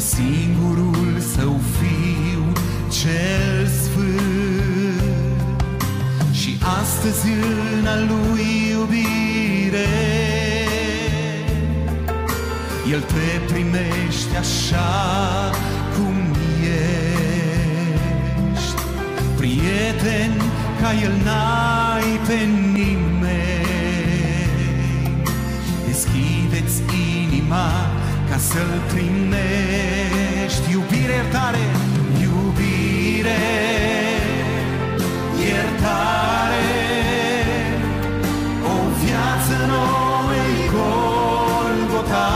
singurul său fiu cel sfânt. Și astăzi în a lui iubire el te primește așa cum ești. Prieten ca el n-ai pe nimeni. Deschideți inima ca să-L primești. Iubire, iertare, iubire, iertare. O viață nouă e Golgota.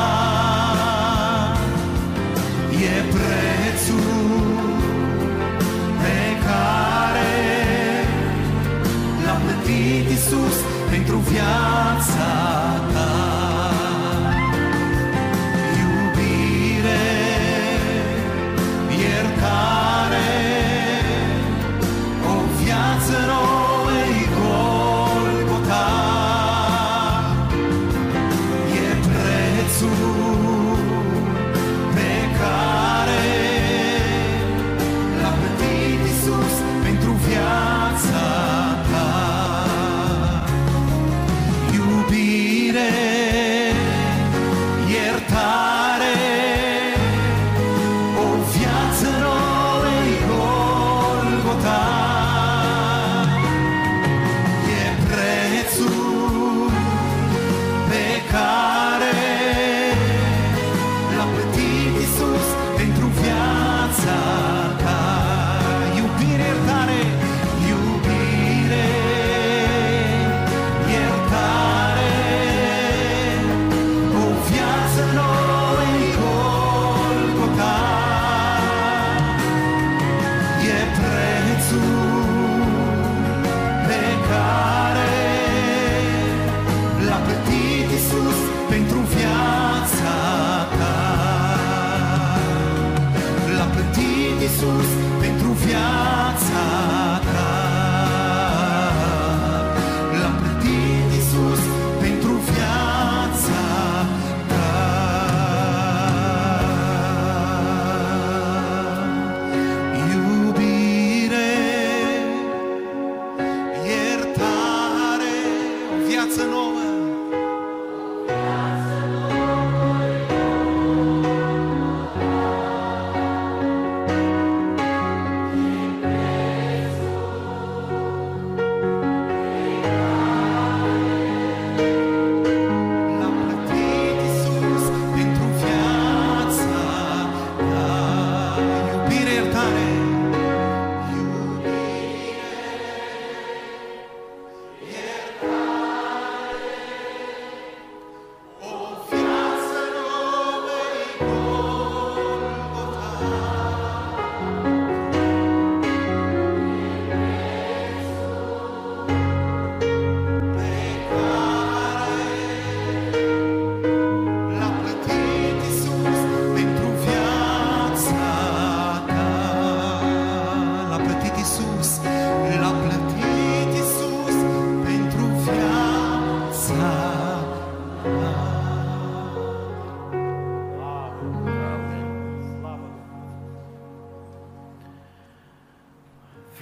E prețul pe care L-a plătit Iisus pentru viața viață nouă.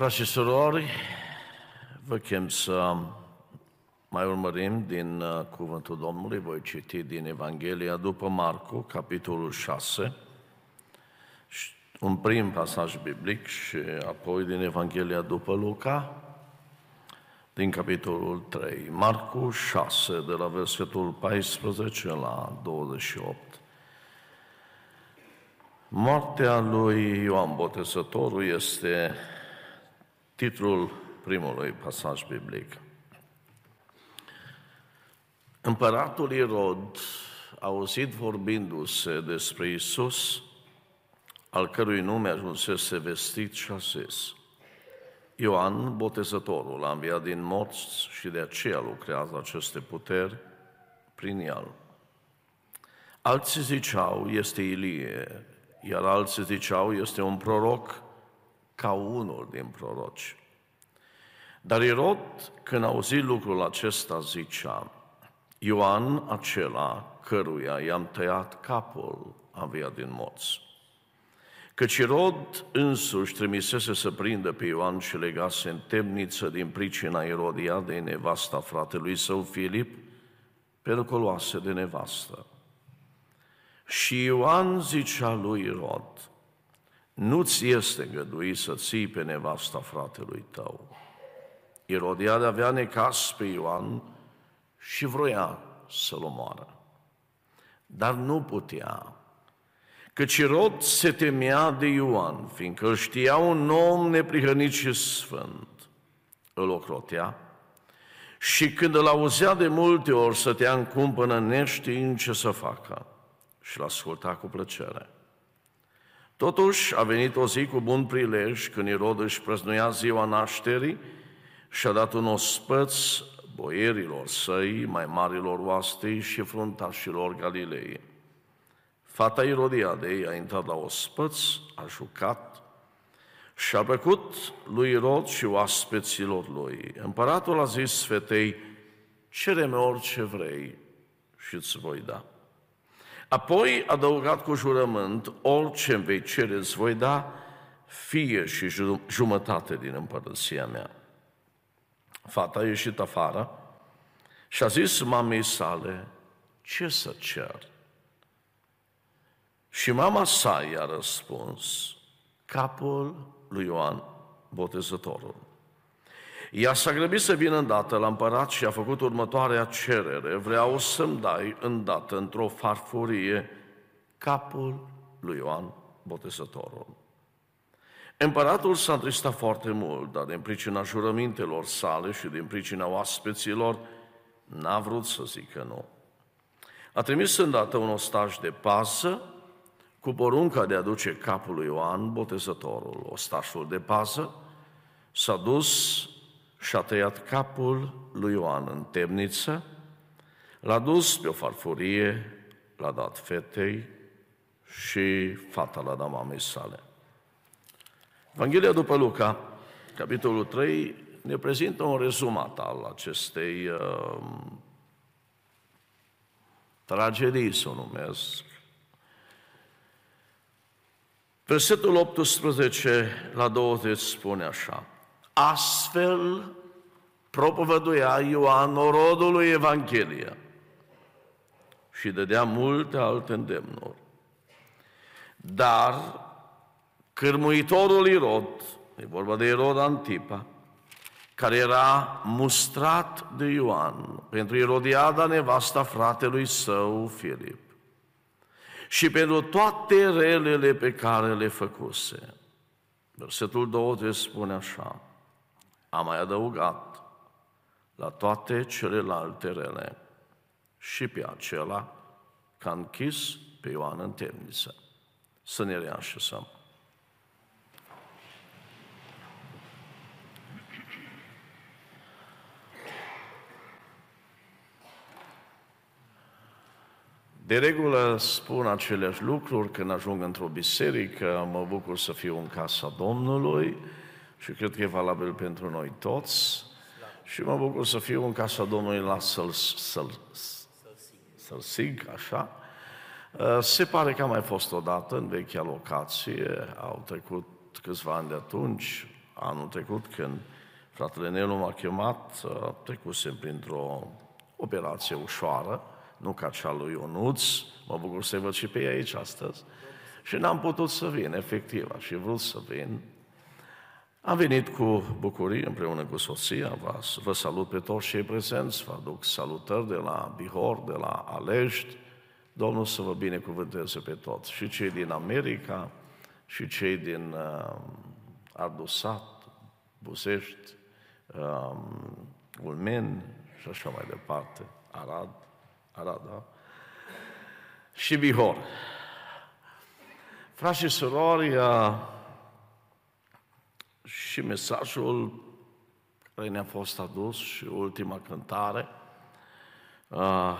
Frați și surori, vă chem să mai urmărim din uh, Cuvântul Domnului, voi citi din Evanghelia după Marcu, capitolul 6, un prim pasaj biblic și apoi din Evanghelia după Luca, din capitolul 3. Marcu 6, de la versetul 14 la 28. Moartea lui Ioan Botezătorul este titlul primului pasaj biblic. Împăratul Irod a auzit vorbindu-se despre Isus, al cărui nume ajunsese vestit și a zis, Ioan, botezătorul, a înviat din morți și de aceea lucrează aceste puteri prin el. Alții ziceau, este Ilie, iar alții ziceau, este un proroc ca unul din proroci. Dar Irod, când a auzit lucrul acesta, zicea, Ioan acela căruia i-am tăiat capul a înviat din morți. Căci Irod însuși trimisese să prindă pe Ioan și legase în temniță din pricina de nevasta fratelui său Filip, pentru că luase de nevastă. Și Ioan zicea lui Irod, nu-ți este găduit să ții pe nevasta fratelui tău. Irodiade avea necas pe Ioan și vroia să-l omoară. Dar nu putea, căci Irod se temea de Ioan, fiindcă îl știa un om neprihănit și sfânt. Îl ocrotea și când îl auzea de multe ori stătea în cumpănă neștiind ce să facă și l-asculta cu plăcere. Totuși a venit o zi cu bun prilej când Irod își prăznuia ziua nașterii și a dat un ospăț boierilor săi, mai marilor oastei și fruntașilor Galilei. Fata Irodiadei a intrat la ospăț, a jucat și a plăcut lui Irod și oaspeților lui. Împăratul a zis fetei, cere-mi orice vrei și îți voi da. Apoi, adăugat cu jurământ, orice îmi vei cere îți voi da, fie și jumătate din împărăția mea. Fata a ieșit afară și a zis mamei sale, ce să cer? Și mama sa i-a răspuns, capul lui Ioan Botezătorul. Ea s-a grăbit să vină îndată la împărat și a făcut următoarea cerere. Vreau să-mi dai îndată într-o farfurie capul lui Ioan Botezătorul. Împăratul s-a întristat foarte mult, dar din pricina jurămintelor sale și din pricina oaspeților, n-a vrut să zică nu. A trimis îndată un ostaj de pasă cu porunca de a duce capul lui Ioan Botezătorul. Ostașul de pasă s-a dus și a tăiat capul lui Ioan în temniță, l-a dus pe o farfurie, l-a dat fetei și fata l-a dat mamei sale. Evanghelia după Luca, capitolul 3, ne prezintă un rezumat al acestei uh, tragedii, să o numesc. Versetul 18 la 20 spune așa. Astfel propovăduia Ioan orodului Evanghelia și dădea multe alte îndemnuri. Dar cârmuitorul Irod, e vorba de Irod Antipa, care era mustrat de Ioan pentru Irodiada, nevasta fratelui său Filip, și pentru toate relele pe care le făcuse. Versetul 20 spune așa, a mai adăugat la toate celelalte rele și pe acela că a închis pe Ioan în temniță. Să ne reașezăm. De regulă spun aceleași lucruri când ajung într-o biserică, mă bucur să fiu în casa Domnului și cred că e valabil pentru noi toți. Și mă bucur să fiu în casa Domnului la să-l, să-l, să-l sig, așa. Uh, se pare că a mai fost odată în vechea locație, au trecut câțiva ani de atunci, anul trecut când fratele Nelu m-a chemat, trecusem printr-o operație ușoară, nu ca cea lui Ionuț, mă bucur să văd și pe ei aici astăzi, și n-am putut să vin, efectiv, aș fi vrut să vin. Am venit cu bucurie împreună cu soția, vă, vă salut pe toți cei prezenți, vă aduc salutări de la Bihor, de la Alești, Domnul să vă binecuvânteze pe toți, și cei din America, și cei din uh, Ardusat, Buzești, um, Ulmen și așa mai departe, Arad, Arad, da? Și Bihor. Frați și surori, uh, și mesajul care ne-a fost adus și ultima cântare, uh,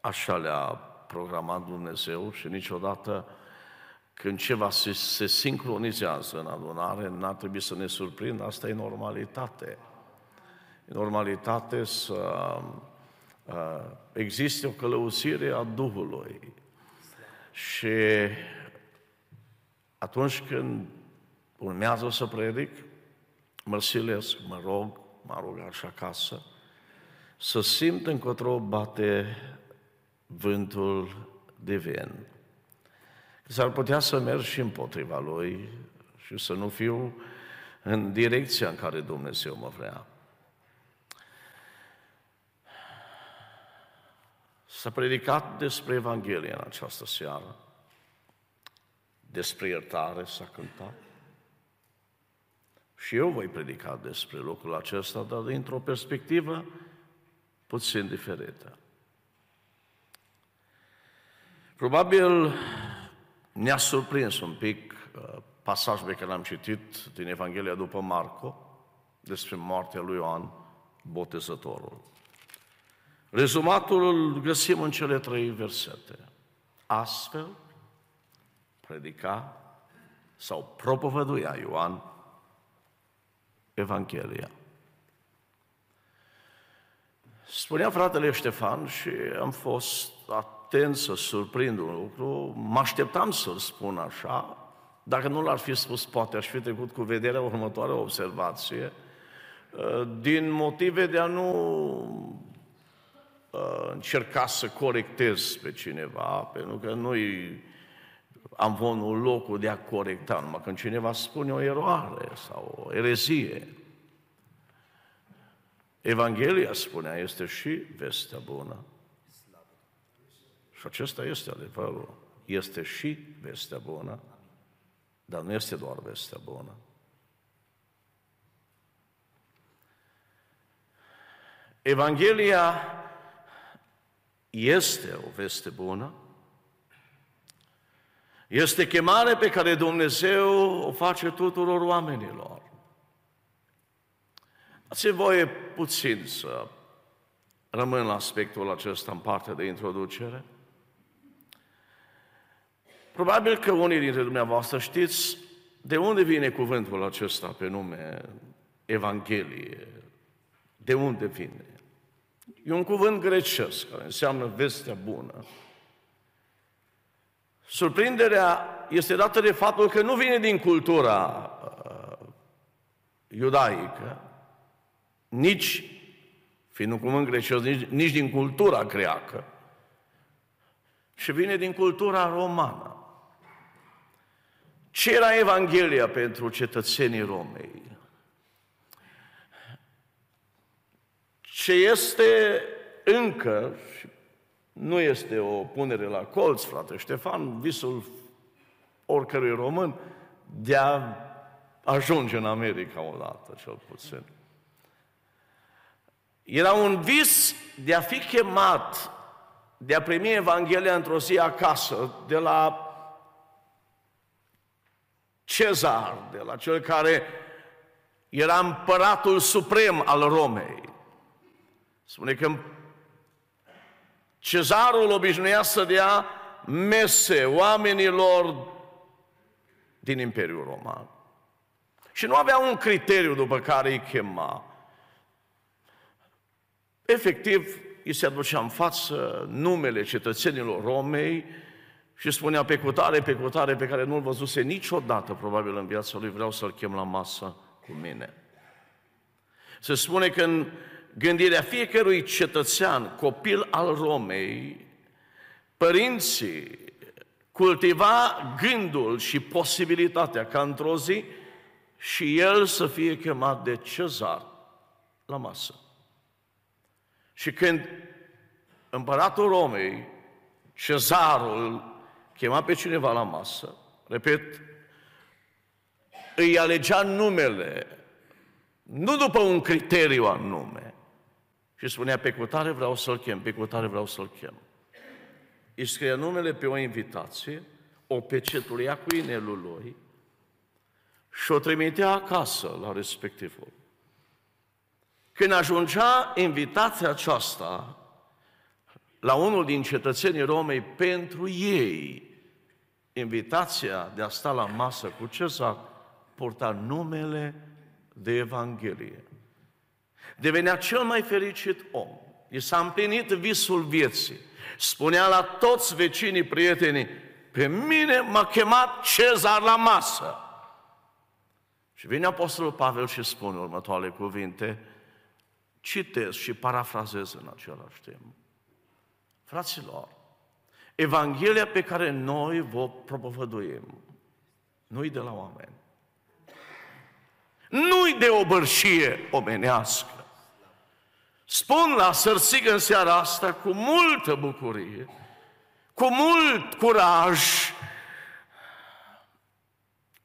așa le-a programat Dumnezeu și niciodată când ceva se, se sincronizează în adunare, n-ar trebui să ne surprindă, asta e normalitate. E normalitate să uh, existe o călăuzire a Duhului. Și atunci când urmează să predic, mă silesc, mă rog, mă rog așa acasă, să simt încotro bate vântul divin. S-ar putea să merg și împotriva lui și să nu fiu în direcția în care Dumnezeu mă vrea. S-a predicat despre Evanghelie în această seară, despre iertare s-a cântat. Și eu voi predica despre lucrul acesta, dar dintr-o perspectivă puțin diferită. Probabil ne-a surprins un pic uh, pasajul pe care l-am citit din Evanghelia după Marco, despre moartea lui Ioan, botezătorul. Rezumatul îl găsim în cele trei versete. Astfel, predica sau propovăduia Ioan Evanghelia. Spunea fratele Ștefan și am fost atent să surprind un lucru, mă așteptam să-l spun așa, dacă nu l-ar fi spus, poate aș fi trecut cu vederea următoare observație, din motive de a nu uh, încerca să corectez pe cineva, pentru că nu-i am vonul locul de a corecta, numai când cineva spune o eroare sau o erezie. Evanghelia, spunea, este și vestea bună. Și acesta este adevărul. Este și vestea bună, dar nu este doar vestea bună. Evanghelia este o veste bună, este chemare pe care Dumnezeu o face tuturor oamenilor. Dați voie puțin să rămân la aspectul acesta în partea de introducere. Probabil că unii dintre dumneavoastră știți de unde vine cuvântul acesta pe nume Evanghelie. De unde vine? E un cuvânt grecesc care înseamnă vestea bună. Surprinderea este dată de faptul că nu vine din cultura uh, iudaică, nici, fiind un cuvânt grecesc, nici, nici din cultura greacă, și vine din cultura romană. Ce era Evanghelia pentru cetățenii Romei? Ce este încă, și nu este o punere la colț, frate Ștefan, visul oricărui român de a ajunge în America odată, cel puțin. Era un vis de a fi chemat, de a primi Evanghelia într-o zi acasă, de la Cezar, de la cel care era împăratul suprem al Romei. Spune că cezarul obișnuia să dea mese oamenilor din Imperiul Roman. Și nu avea un criteriu după care îi chema. Efectiv, îi se aducea în față numele cetățenilor Romei și spunea pe cutare, pe cutare, pe care nu-l văzuse niciodată, probabil, în viața lui, vreau să-l chem la masă cu mine. Se spune că în gândirea fiecărui cetățean, copil al Romei, părinții cultiva gândul și posibilitatea ca într-o zi și el să fie chemat de cezar la masă. Și când împăratul Romei, cezarul, chema pe cineva la masă, repet, îi alegea numele, nu după un criteriu anume, și spunea, pe cutare vreau să-l chem, pe cutare vreau să-l chem. Îi scria numele pe o invitație, o pecetulia cu inelul lui și o trimitea acasă la respectivul. Când ajungea invitația aceasta la unul din cetățenii Romei pentru ei, invitația de a sta la masă cu Cezar purta numele de Evanghelie. Devenea cel mai fericit om. I s-a împlinit visul vieții. Spunea la toți vecinii, prietenii, pe mine m-a chemat Cezar la masă. Și vine Apostolul Pavel și spune următoarele cuvinte, citesc și parafrazez în același timp. Fraților, Evanghelia pe care noi vă propovăduim, nu-i de la oameni. Nu-i de o bărșie omenească. Spun la sărsigă în seara asta cu multă bucurie, cu mult curaj,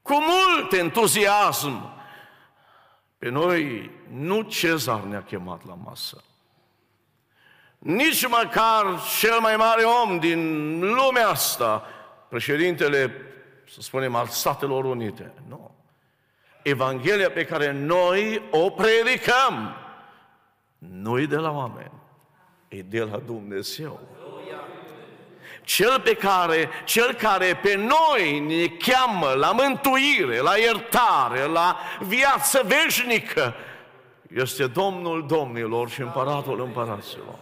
cu mult entuziasm. Pe noi nu Cezar ne-a chemat la masă. Nici măcar cel mai mare om din lumea asta, președintele, să spunem, al Statelor Unite. Nu. Evanghelia pe care noi o predicăm nu e de la oameni, e de la Dumnezeu. Cel pe care, cel care pe noi ne cheamă la mântuire, la iertare, la viață veșnică, este Domnul Domnilor și Împăratul Împăraților.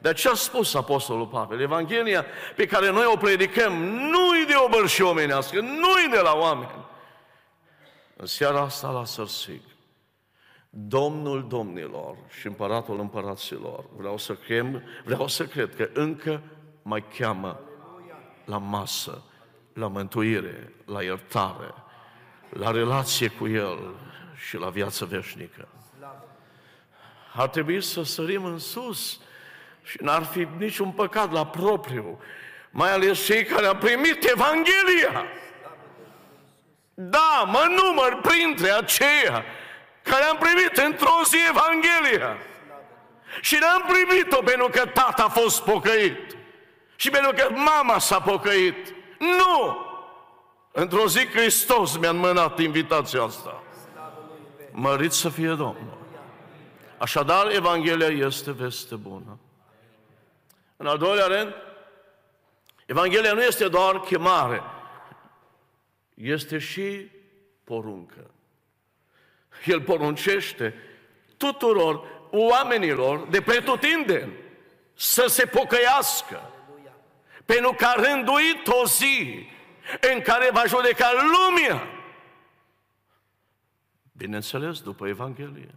De ce a spus Apostolul Pavel? Evanghelia pe care noi o predicăm nu-i de o bărși omenească, nu-i de la oameni. În seara asta la Sărsig, Domnul Domnilor și Împăratul Împăraților, vreau să, chem, vreau să cred că încă mai cheamă la masă, la mântuire, la iertare, la relație cu El și la viață veșnică. Ar trebui să sărim în sus și n-ar fi niciun păcat la propriu, mai ales cei care au primit Evanghelia. Da, mă număr printre aceia care am primit într-o zi Evanghelia. Și n-am primit-o pentru că tata a fost pocăit. Și pentru că mama s-a pocăit. Nu! Într-o zi Hristos mi-a înmânat invitația asta. Mărit să fie Domnul. Așadar, Evanghelia este veste bună. În al doilea rând, Evanghelia nu este doar chemare, este și poruncă. El poruncește tuturor oamenilor de pretutindeni să se pocăiască. Pentru că a rânduit o zi în care va judeca lumea. Bineînțeles, după Evanghelie.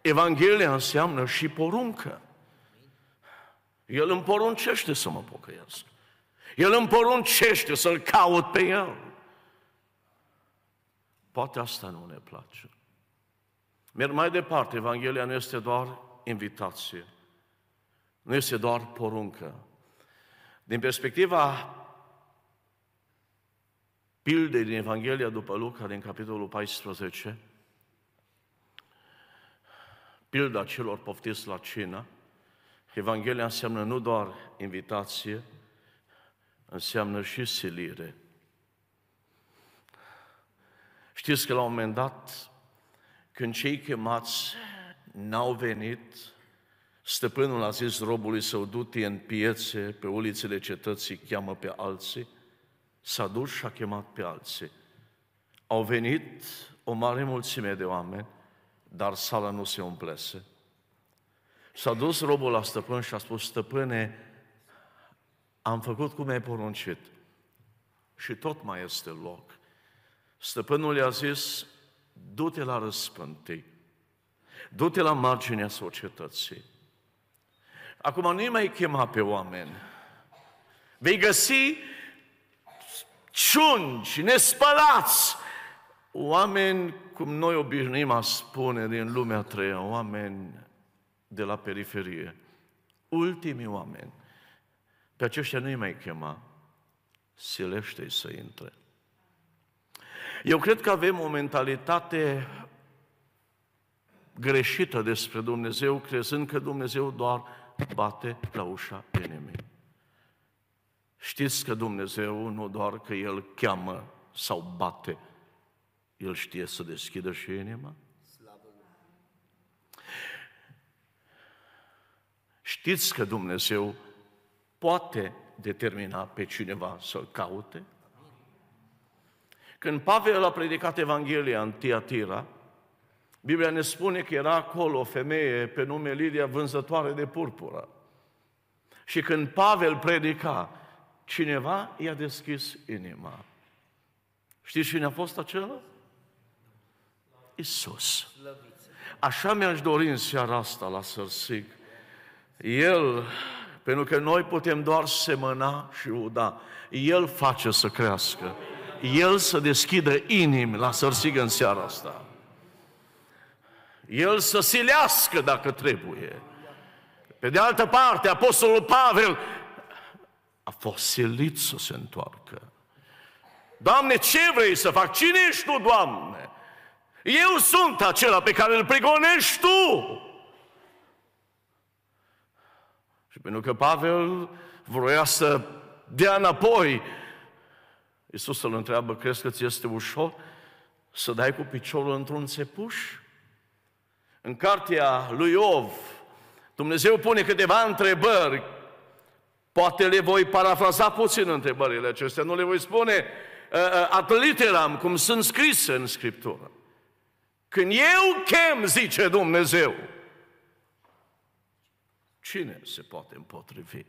Evanghelia înseamnă și poruncă. El îmi poruncește să mă pocăiesc. El îmi poruncește să-L caut pe El. Poate asta nu ne place. Merg mai departe, Evanghelia nu este doar invitație, nu este doar poruncă. Din perspectiva pildei din Evanghelia după Luca, din capitolul 14, pilda celor poftiți la cină, Evanghelia înseamnă nu doar invitație, înseamnă și silire. Știți că la un moment dat, când cei chemați n-au venit, stăpânul a zis robului său, du-te în piețe, pe ulițele cetății, cheamă pe alții. S-a dus și a chemat pe alții. Au venit o mare mulțime de oameni, dar sala nu se umplese. S-a dus robul la stăpân și a spus, stăpâne, am făcut cum ai poruncit și tot mai este loc. Stăpânul i-a zis, du-te la răspântii, du-te la marginea societății. Acum nu mai chema pe oameni. Vei găsi ciungi, nespălați, oameni cum noi obișnuim a spune din lumea treia, oameni de la periferie, ultimii oameni, pe aceștia nu-i mai chema, silește-i să intre. Eu cred că avem o mentalitate greșită despre Dumnezeu, crezând că Dumnezeu doar bate la ușa inimii. Știți că Dumnezeu nu doar că El cheamă sau bate, El știe să deschidă și inima? Știți că Dumnezeu poate determina pe cineva să-L caute? Când Pavel a predicat Evanghelia în Tiatira, Biblia ne spune că era acolo o femeie pe nume Lidia vânzătoare de purpură. Și când Pavel predica, cineva i-a deschis inima. Știți cine a fost acela? Isus. Așa mi-aș dori în seara asta la Sărsig. El, pentru că noi putem doar semăna și uda. El face să crească. El să deschidă inimi la Sărsig în seara asta. El să silească dacă trebuie. Pe de altă parte, Apostolul Pavel a fost silit să se întoarcă. Doamne, ce vrei să fac? Cine ești Tu, Doamne? Eu sunt acela pe care îl pregonești Tu. Și pentru că Pavel vroia să dea înapoi, Iisus îl întreabă, crezi că ți este ușor să dai cu piciorul într-un țepuș? În cartea lui Iov, Dumnezeu pune câteva întrebări Poate le voi parafraza puțin întrebările acestea, nu le voi spune uh, uh, ad literam, cum sunt scrise în Scriptură. Când eu chem, zice Dumnezeu, cine se poate împotrivi?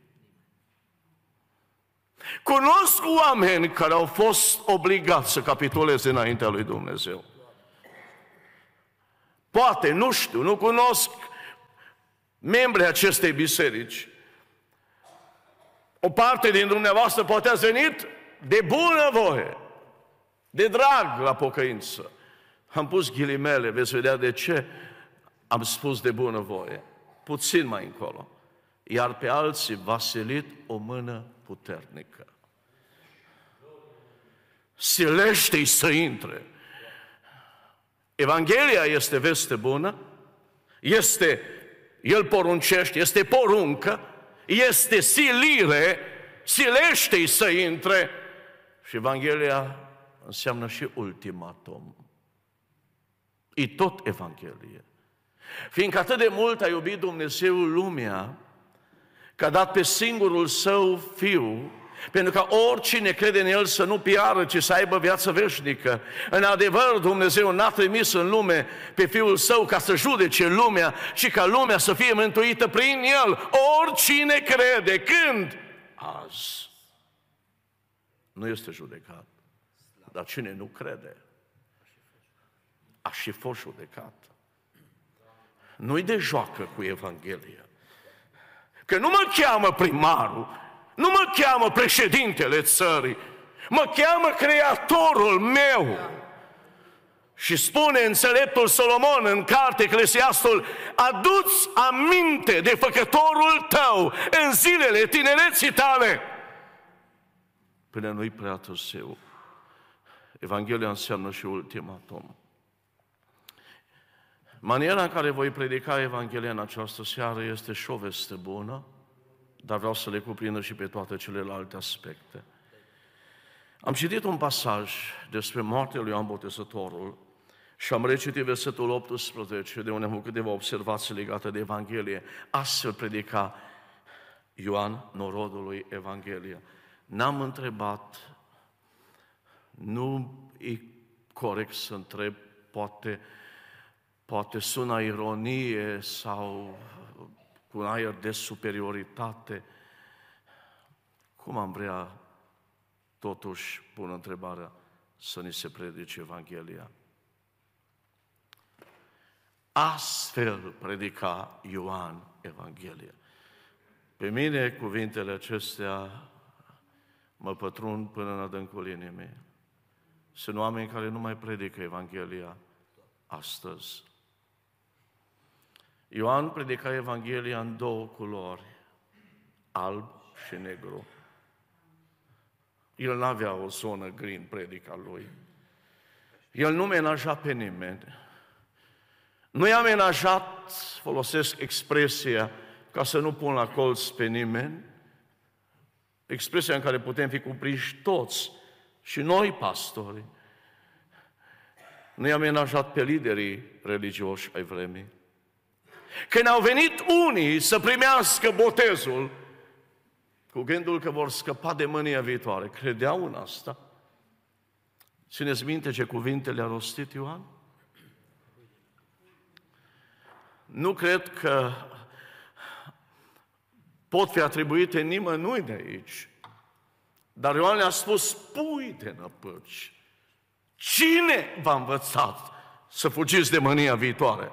Cunosc oameni care au fost obligați să capituleze înaintea lui Dumnezeu. Poate, nu știu, nu cunosc membrii acestei biserici, o parte din dumneavoastră poate a venit de bună voie, de drag la pocăință. Am pus ghilimele, veți vedea de ce am spus de bună voie. Puțin mai încolo. Iar pe alții va silit o mână puternică. Silește-i să intre. Evanghelia este veste bună, este, El poruncește, este poruncă, este silire, silește-i să intre. Și Evanghelia înseamnă și ultimatum. E tot Evanghelie. Fiindcă atât de mult a iubit Dumnezeu lumea, că a dat pe singurul său fiu, pentru ca oricine crede în El să nu piară, ci să aibă viață veșnică. În adevăr, Dumnezeu n-a trimis în lume pe Fiul Său ca să judece lumea, ci ca lumea să fie mântuită prin El. Oricine crede, când? Azi. Nu este judecat. Dar cine nu crede, a și fost judecat. Nu-i de joacă cu Evanghelia. Că nu mă cheamă primarul, nu mă cheamă președintele țării, mă cheamă Creatorul meu. Și spune înțeleptul Solomon în carte Eclesiastul, aduți aminte de făcătorul tău în zilele tinereții tale. Până nu-i prea târziu. Evanghelia înseamnă și ultimatum. Maniera în care voi predica Evanghelia în această seară este și o veste bună, dar vreau să le cuprindă și pe toate celelalte aspecte. Am citit un pasaj despre moartea lui Ioan Botezătorul și am recitit versetul 18, de unde am câteva observații legate de Evanghelie. Astfel predica Ioan norodului Evanghelia. N-am întrebat, nu e corect să întreb, poate, poate sună ironie sau cu un aer de superioritate. cum am vrea totuși, pun întrebarea, să ni se predice Evanghelia? Astfel predica Ioan Evanghelia. Pe mine cuvintele acestea mă pătrund până în adâncul inimii. Sunt oameni care nu mai predică Evanghelia astăzi. Ioan predica Evanghelia în două culori, alb și negru. El n-avea o zonă green predica lui. El nu menaja pe nimeni. Nu i-a amenajat, folosesc expresia, ca să nu pun la colț pe nimeni, expresia în care putem fi cuprinși toți, și noi pastori. Nu i-a amenajat pe liderii religioși ai vremii. Când au venit unii să primească botezul, cu gândul că vor scăpa de mânia viitoare, credeau în asta. Țineți minte ce cuvinte le-a rostit Ioan? Nu cred că pot fi atribuite nimănui de aici. Dar Ioan le-a spus, pui de năpârci. Cine v-a învățat să fugiți de mânia viitoare?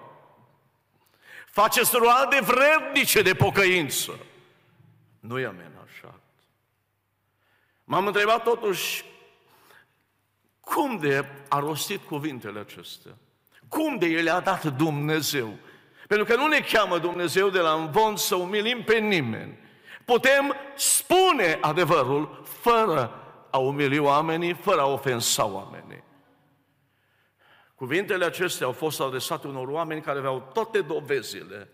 Faceți roade vrednice de pocăință. Nu i-am amenașat. M-am întrebat totuși, cum de a rostit cuvintele acestea? Cum de ele a dat Dumnezeu? Pentru că nu ne cheamă Dumnezeu de la învon să umilim pe nimeni. Putem spune adevărul fără a umili oamenii, fără a ofensa oamenii. Cuvintele acestea au fost adresate unor oameni care aveau toate dovezile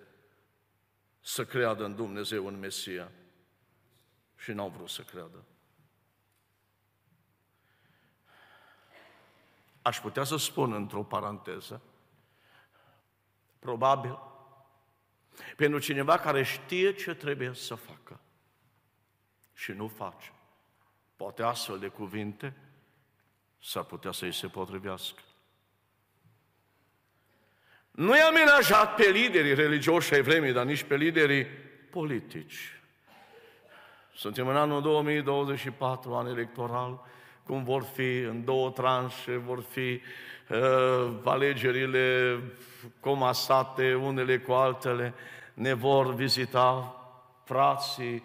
să creadă în Dumnezeu, în Mesia. Și n-au vrut să creadă. Aș putea să spun într-o paranteză, probabil, pentru cineva care știe ce trebuie să facă și nu face. Poate astfel de cuvinte s-ar putea să-i se potrivească. Nu i-a amenajat pe liderii religioși ai vremii, dar nici pe liderii politici. Suntem în anul 2024, an electoral, cum vor fi în două tranșe, vor fi uh, alegerile comasate unele cu altele, ne vor vizita frații,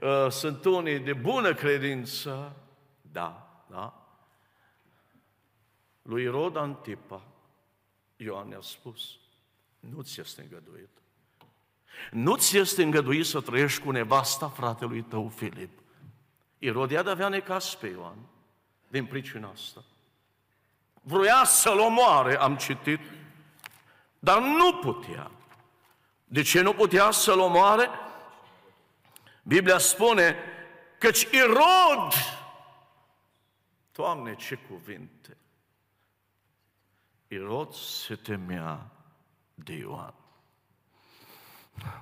uh, sunt unii de bună credință, da, da. Lui Rod Antipa, Ioan ne-a spus, nu ți este îngăduit. Nu ți este îngăduit să trăiești cu nevasta fratelui tău Filip. Irodiad avea necas pe Ioan din pricina asta. Vroia să-l omoare, am citit, dar nu putea. De ce nu putea să-l omoare? Biblia spune căci Irod, Doamne, ce cuvinte! Irod se temea de Ioan.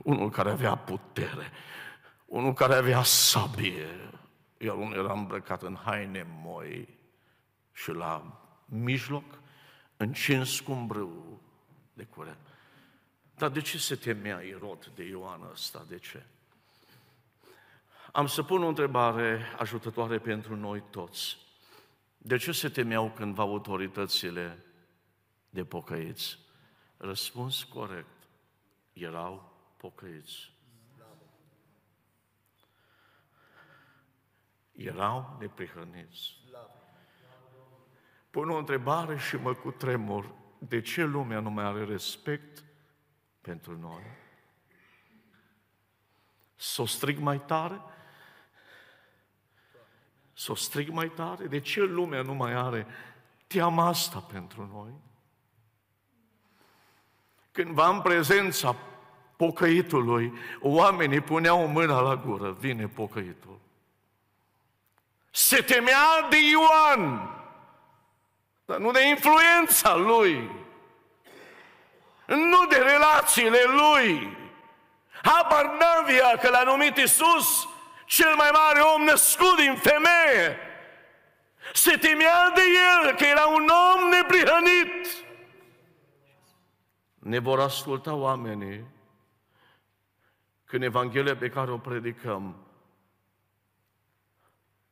Unul care avea putere, unul care avea sabie, iar unul era îmbrăcat în haine moi și la mijloc încins cu un brâu de curent. Dar de ce se temea Irod de Ioan ăsta? De ce? Am să pun o întrebare ajutătoare pentru noi toți. De ce se temeau cândva autoritățile de pocăiți? Răspuns corect. Erau pocăiți. Erau neprihăniți. Pun o întrebare și mă cutremur. De ce lumea nu mai are respect pentru noi? Să o strig mai tare? Să o strig mai tare? De ce lumea nu mai are teama asta pentru noi? Cândva în prezența pocăitului, oamenii puneau mâna la gură, vine pocăitul. Se temea de Ioan, dar nu de influența lui, nu de relațiile lui. Habar n-avea că l-a numit Iisus cel mai mare om născut din femeie. Se temea de el că era un om neprihănit. Ne vor asculta oamenii când Evanghelia pe care o predicăm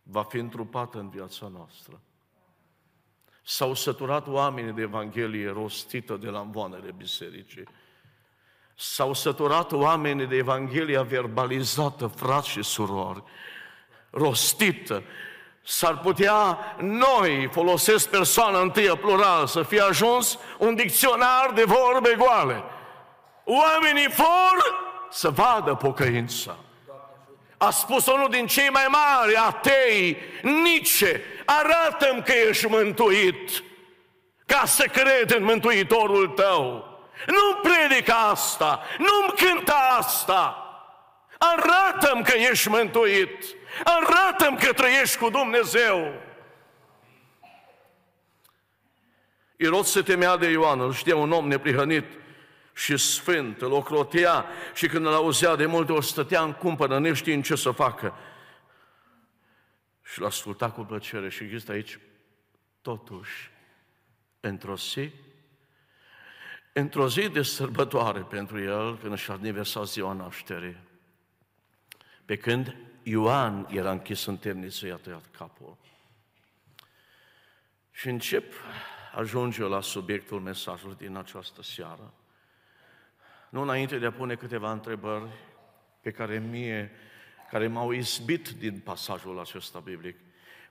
va fi întrupată în viața noastră. S-au săturat oamenii de Evanghelie rostită de la învoanele bisericii. S-au săturat oamenii de Evanghelia verbalizată, frați și surori, rostită. S-ar putea noi, folosesc persoana întâia plural, să fie ajuns un dicționar de vorbe goale. Oamenii vor să vadă pocăința. A spus unul din cei mai mari atei, Nice, arată-mi că ești mântuit, ca să cred în Mântuitorul tău. Nu predica asta, nu-mi cânta asta. Arată-mi că ești mântuit, arată-mi că trăiești cu Dumnezeu. Irod se temea de Ioan, îl știa un om neprihănit, și sfânt, îl ocrotea și când îl auzea de multe ori stătea în cumpănă, neștiind ce să facă. Și l asculta cu plăcere și există aici, totuși, într-o zi, într-o zi de sărbătoare pentru el, când și-a aniversat ziua nașterii, pe când Ioan era închis în temniță, i-a tăiat capul. Și încep, ajunge la subiectul mesajului din această seară. Nu înainte de a pune câteva întrebări pe care mie, care m-au izbit din pasajul acesta biblic.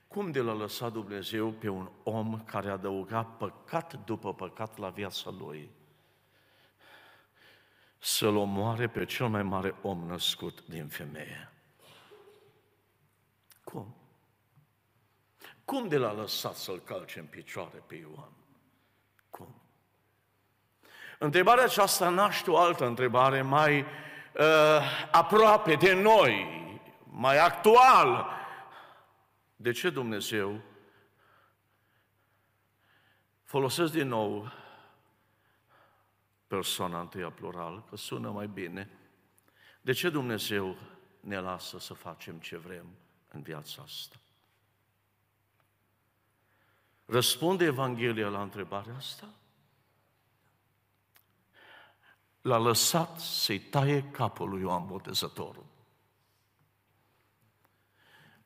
Cum de l-a lăsat Dumnezeu pe un om care adăuga păcat după păcat la viața lui? Să-l omoare pe cel mai mare om născut din femeie. Cum? Cum de l-a lăsat să-l calce în picioare pe Ioan? Cum? Întrebarea aceasta naște o altă întrebare mai uh, aproape de noi, mai actual. De ce Dumnezeu folosesc din nou persoana întâia plural, că sună mai bine. De ce Dumnezeu ne lasă să facem ce vrem în viața asta? Răspunde Evanghelia la întrebarea asta? l-a lăsat să-i taie capul lui Ioan Botezătorul.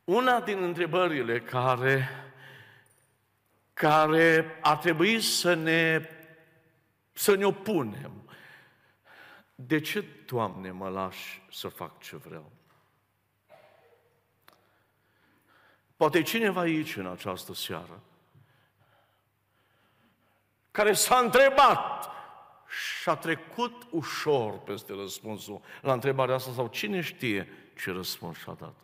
Una din întrebările care, care ar trebui să ne, să ne opunem, de ce, Doamne, mă lași să fac ce vreau? Poate cineva aici în această seară care s-a întrebat și a trecut ușor peste răspunsul la întrebarea asta sau cine știe ce răspuns și-a dat.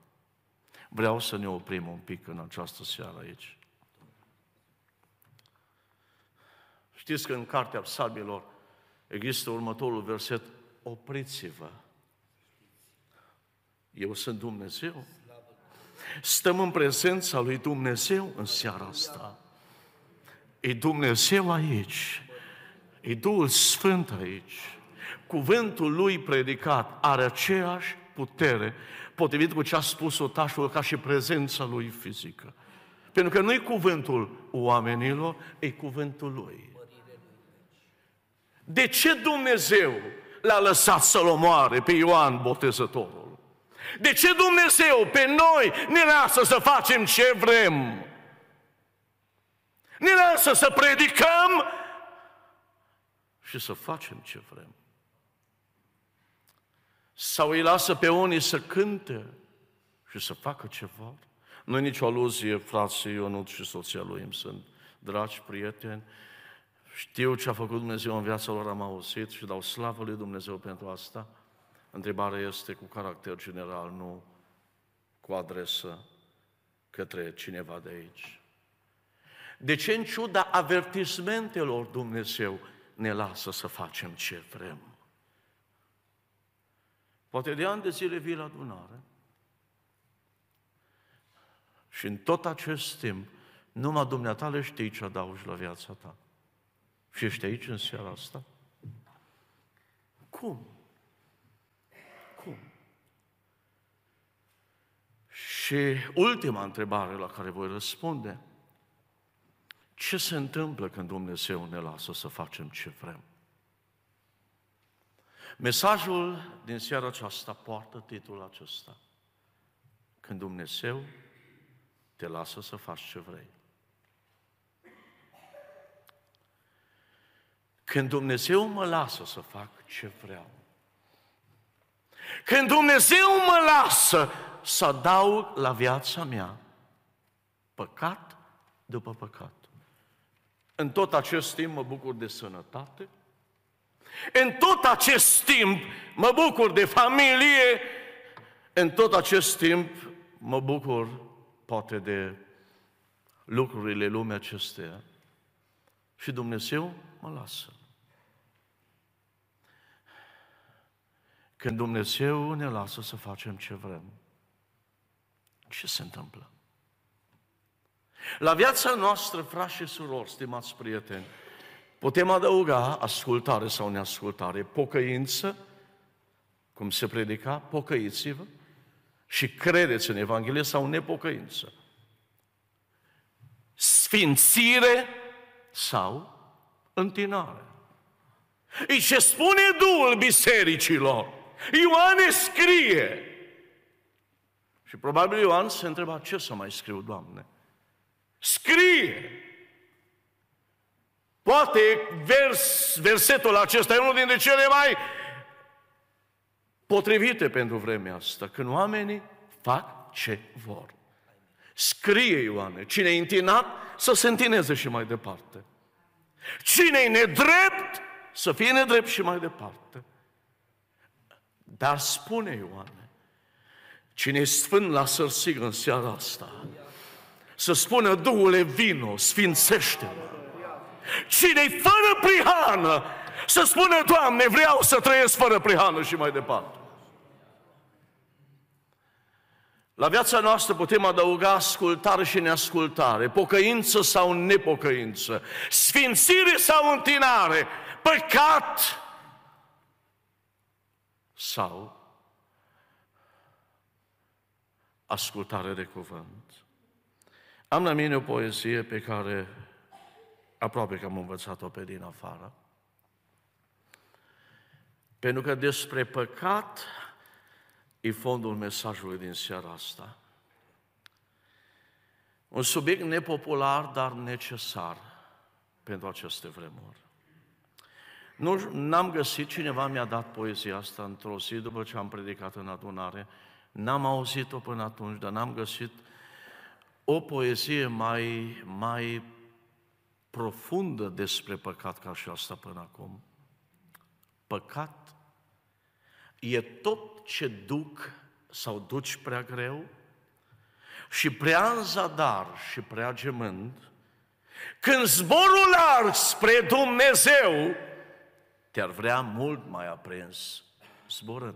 Vreau să ne oprim un pic în această seară aici. Știți că în Cartea Psalmilor există următorul verset, opriți-vă. Eu sunt Dumnezeu. Stăm în prezența lui Dumnezeu în seara asta. E Dumnezeu aici. E Duhul Sfânt aici. Cuvântul lui predicat are aceeași putere, potrivit cu ce a spus otașul, ca și prezența lui fizică. Pentru că nu e cuvântul oamenilor, e cuvântul lui. De ce Dumnezeu l-a lăsat să-l omoare pe Ioan Botezătorul? De ce Dumnezeu pe noi ne lasă să facem ce vrem? Ne lasă să predicăm și să facem ce vrem. Sau îi lasă pe unii să cânte și să facă ce vor. Nu e nicio aluzie, frații Ionut și soția lui îmi sunt dragi prieteni. Știu ce a făcut Dumnezeu în viața lor, am auzit și dau slavă lui Dumnezeu pentru asta. Întrebarea este cu caracter general, nu cu adresă către cineva de aici. De ce în ciuda avertismentelor Dumnezeu ne lasă să facem ce vrem. Poate de ani de zile vii la adunare și în tot acest timp numai dumneata le știi ce adaugi la viața ta. Și ești aici în seara asta? Cum? Cum? Și ultima întrebare la care voi răspunde – ce se întâmplă când Dumnezeu ne lasă să facem ce vrem? Mesajul din seara aceasta poartă titlul acesta. Când Dumnezeu te lasă să faci ce vrei. Când Dumnezeu mă lasă să fac ce vreau, când Dumnezeu mă lasă să adaug la viața mea păcat după păcat. În tot acest timp mă bucur de sănătate, în tot acest timp mă bucur de familie, în tot acest timp mă bucur poate de lucrurile lumea acesteia. Și Dumnezeu mă lasă. Când Dumnezeu ne lasă să facem ce vrem, ce se întâmplă? La viața noastră, frați și surori, stimați prieteni, putem adăuga ascultare sau neascultare, pocăință, cum se predica, pocăiți-vă și credeți în Evanghelie sau nepocăință. Sfințire sau întinare. E ce spune Duhul bisericilor. Ioan scrie. Și probabil Ioan se întreba, ce să mai scriu, Doamne? Scrie! Poate vers, versetul acesta e unul dintre cele mai potrivite pentru vremea asta, când oamenii fac ce vor. Scrie Ioane, cine e întinat să se întineze și mai departe. Cine e nedrept să fie nedrept și mai departe. Dar spune Ioane, cine e sfânt la sărsigă în seara asta, să spună Duhule vino, sfințește-mă. Cine-i fără prihană, să spună, Doamne, vreau să trăiesc fără prihană și mai departe. La viața noastră putem adăuga ascultare și neascultare, pocăință sau nepocăință, sfințire sau întinare, păcat sau ascultare de cuvânt. Am la mine o poezie pe care aproape că am învățat-o pe din afară. Pentru că despre păcat e fondul mesajului din seara asta. Un subiect nepopular, dar necesar pentru aceste vremuri. Nu n-am găsit, cineva mi-a dat poezia asta într-o zi după ce am predicat în adunare. N-am auzit-o până atunci, dar n-am găsit o poezie mai, mai profundă despre păcat ca și asta până acum. Păcat e tot ce duc sau duci prea greu și prea în zadar și prea gemând, când zborul larg spre Dumnezeu, te-ar vrea mult mai aprins zborând.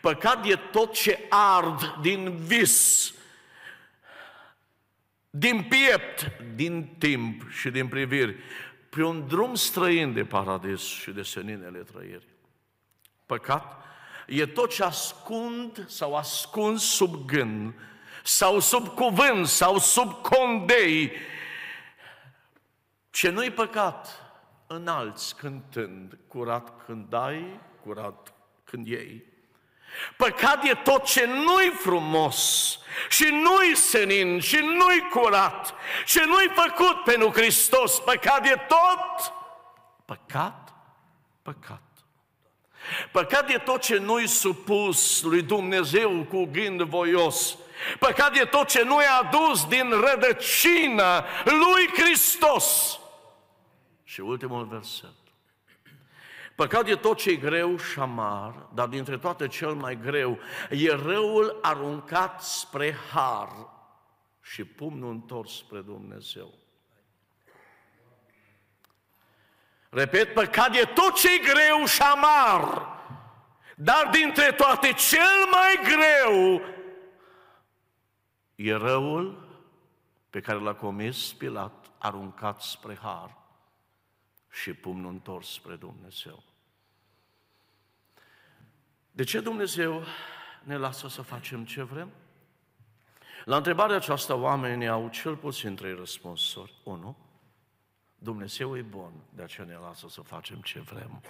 Păcat e tot ce ard din vis, din piept, din timp și din priviri, pe un drum străin de paradis și de seninele trăiri. Păcat e tot ce ascund sau ascuns sub gând, sau sub cuvânt, sau sub condei, ce nu-i păcat, înalți cântând, curat când dai, curat când iei. Păcat e tot ce nu-i frumos și nu-i senin și nu-i curat, ce nu-i făcut pentru Hristos. Păcat e tot păcat, păcat. Păcat e tot ce nu-i supus lui Dumnezeu cu gând voios. Păcat e tot ce nu-i adus din rădăcină lui Hristos. Și ultimul verset. Păcat e tot ce e greu și amar, dar dintre toate cel mai greu e răul aruncat spre har și pumnul întors spre Dumnezeu. Repet, păcat e tot ce e greu și amar, dar dintre toate cel mai greu e răul pe care l-a comis Pilat, aruncat spre har și pumnul întors spre Dumnezeu. De ce Dumnezeu ne lasă să facem ce vrem? La întrebarea aceasta oamenii au cel puțin trei răspunsuri. Unu, Dumnezeu e bun, de aceea ne lasă să facem ce vrem.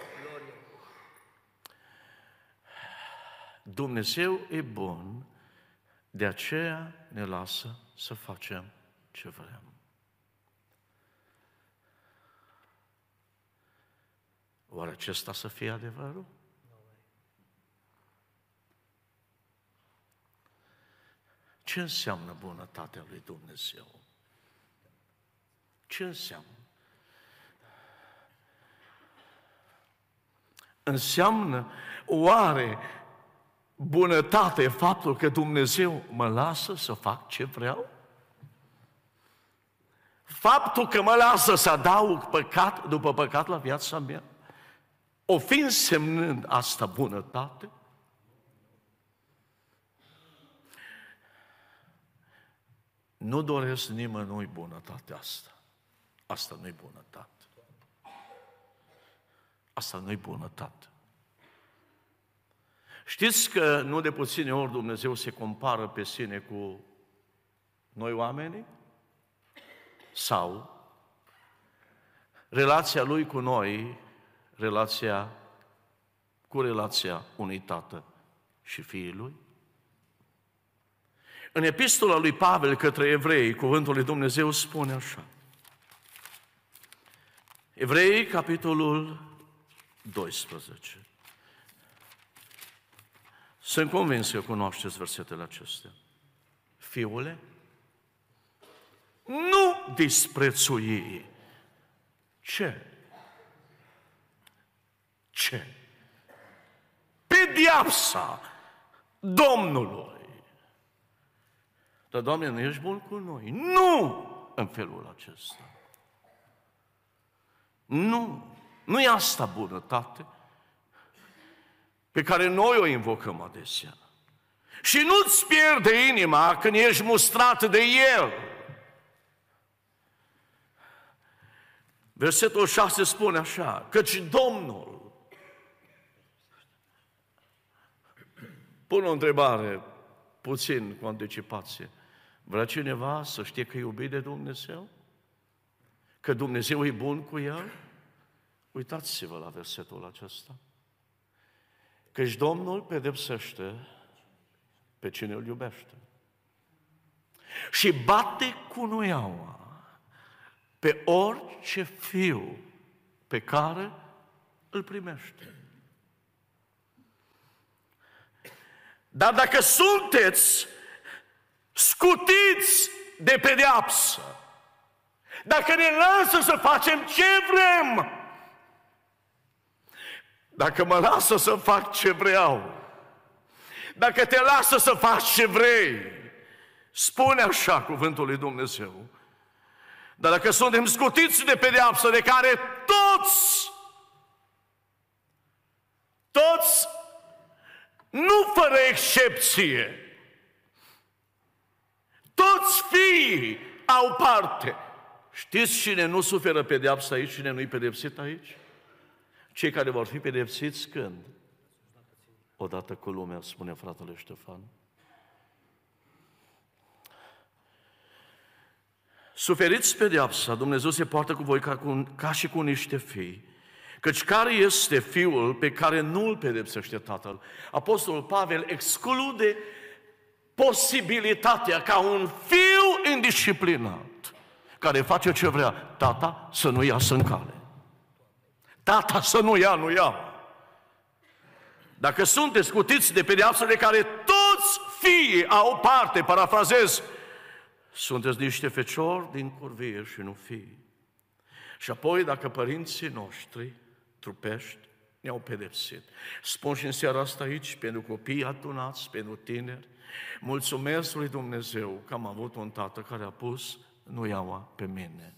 Dumnezeu e bun, De aceea ne lasă să facem ce vrem. Oare acesta să fie adevărul? Ce înseamnă bunătatea lui Dumnezeu? Ce înseamnă? Înseamnă oare bunătate faptul că Dumnezeu mă lasă să fac ce vreau? Faptul că mă lasă să adaug păcat după păcat la viața mea? O fi însemnând asta bunătate? Nu doresc nimănui bunătatea asta. Asta nu-i bunătate. Asta nu-i bunătate. Știți că nu de puține ori Dumnezeu se compară pe sine cu noi oamenii? Sau relația Lui cu noi, relația cu relația unui tată și fiii Lui? În epistola lui Pavel către evrei, cuvântul lui Dumnezeu spune așa. Evrei, capitolul 12. Sunt convins că cunoașteți versetele acestea. Fiule, nu disprețui. Ce? Ce? Pediapsa Domnului. Dar, Doamne, nu ești bun cu noi. Nu în felul acesta. Nu. Nu e asta bunătate pe care noi o invocăm adesea. Și nu-ți pierde inima când ești mustrat de El. Versetul 6 spune așa, căci Domnul, pun o întrebare puțin cu anticipație, vrea cineva să știe că e iubit de Dumnezeu? Că Dumnezeu e bun cu el? Uitați-vă la versetul acesta. Căci Domnul pedepsește pe cine îl iubește. Și bate cu nuiaua pe orice fiu pe care îl primește. Dar dacă sunteți scutiți de pedeapsă, dacă ne lasă să facem ce vrem, dacă mă lasă să fac ce vreau, dacă te lasă să faci ce vrei, spune așa cuvântul lui Dumnezeu. Dar dacă suntem scutiți de pedeapsă de care toți, toți, nu fără excepție, toți fiii au parte. Știți cine nu suferă pedeapsă aici, cine nu-i pedepsit aici? Cei care vor fi pedepsiți când? Odată cu lumea, spune fratele Ștefan. Suferiți pedeapsa, Dumnezeu se poartă cu voi ca, cu, ca și cu niște fii. Căci care este fiul pe care nu îl pedepsește tatăl? Apostolul Pavel exclude posibilitatea ca un fiu indisciplinat, care face ce vrea, tata să nu iasă în cale. Tata să nu ia, nu ia. Dacă sunteți scutiți de pedeapsă de care toți fiii au parte, parafrazez, sunteți niște feciori din curvie și nu fii. Și apoi, dacă părinții noștri trupești ne-au pedepsit. Spun și în seara asta aici, pentru copii atunați, pentru tineri, mulțumesc lui Dumnezeu că am avut un tată care a pus nu iau pe mine.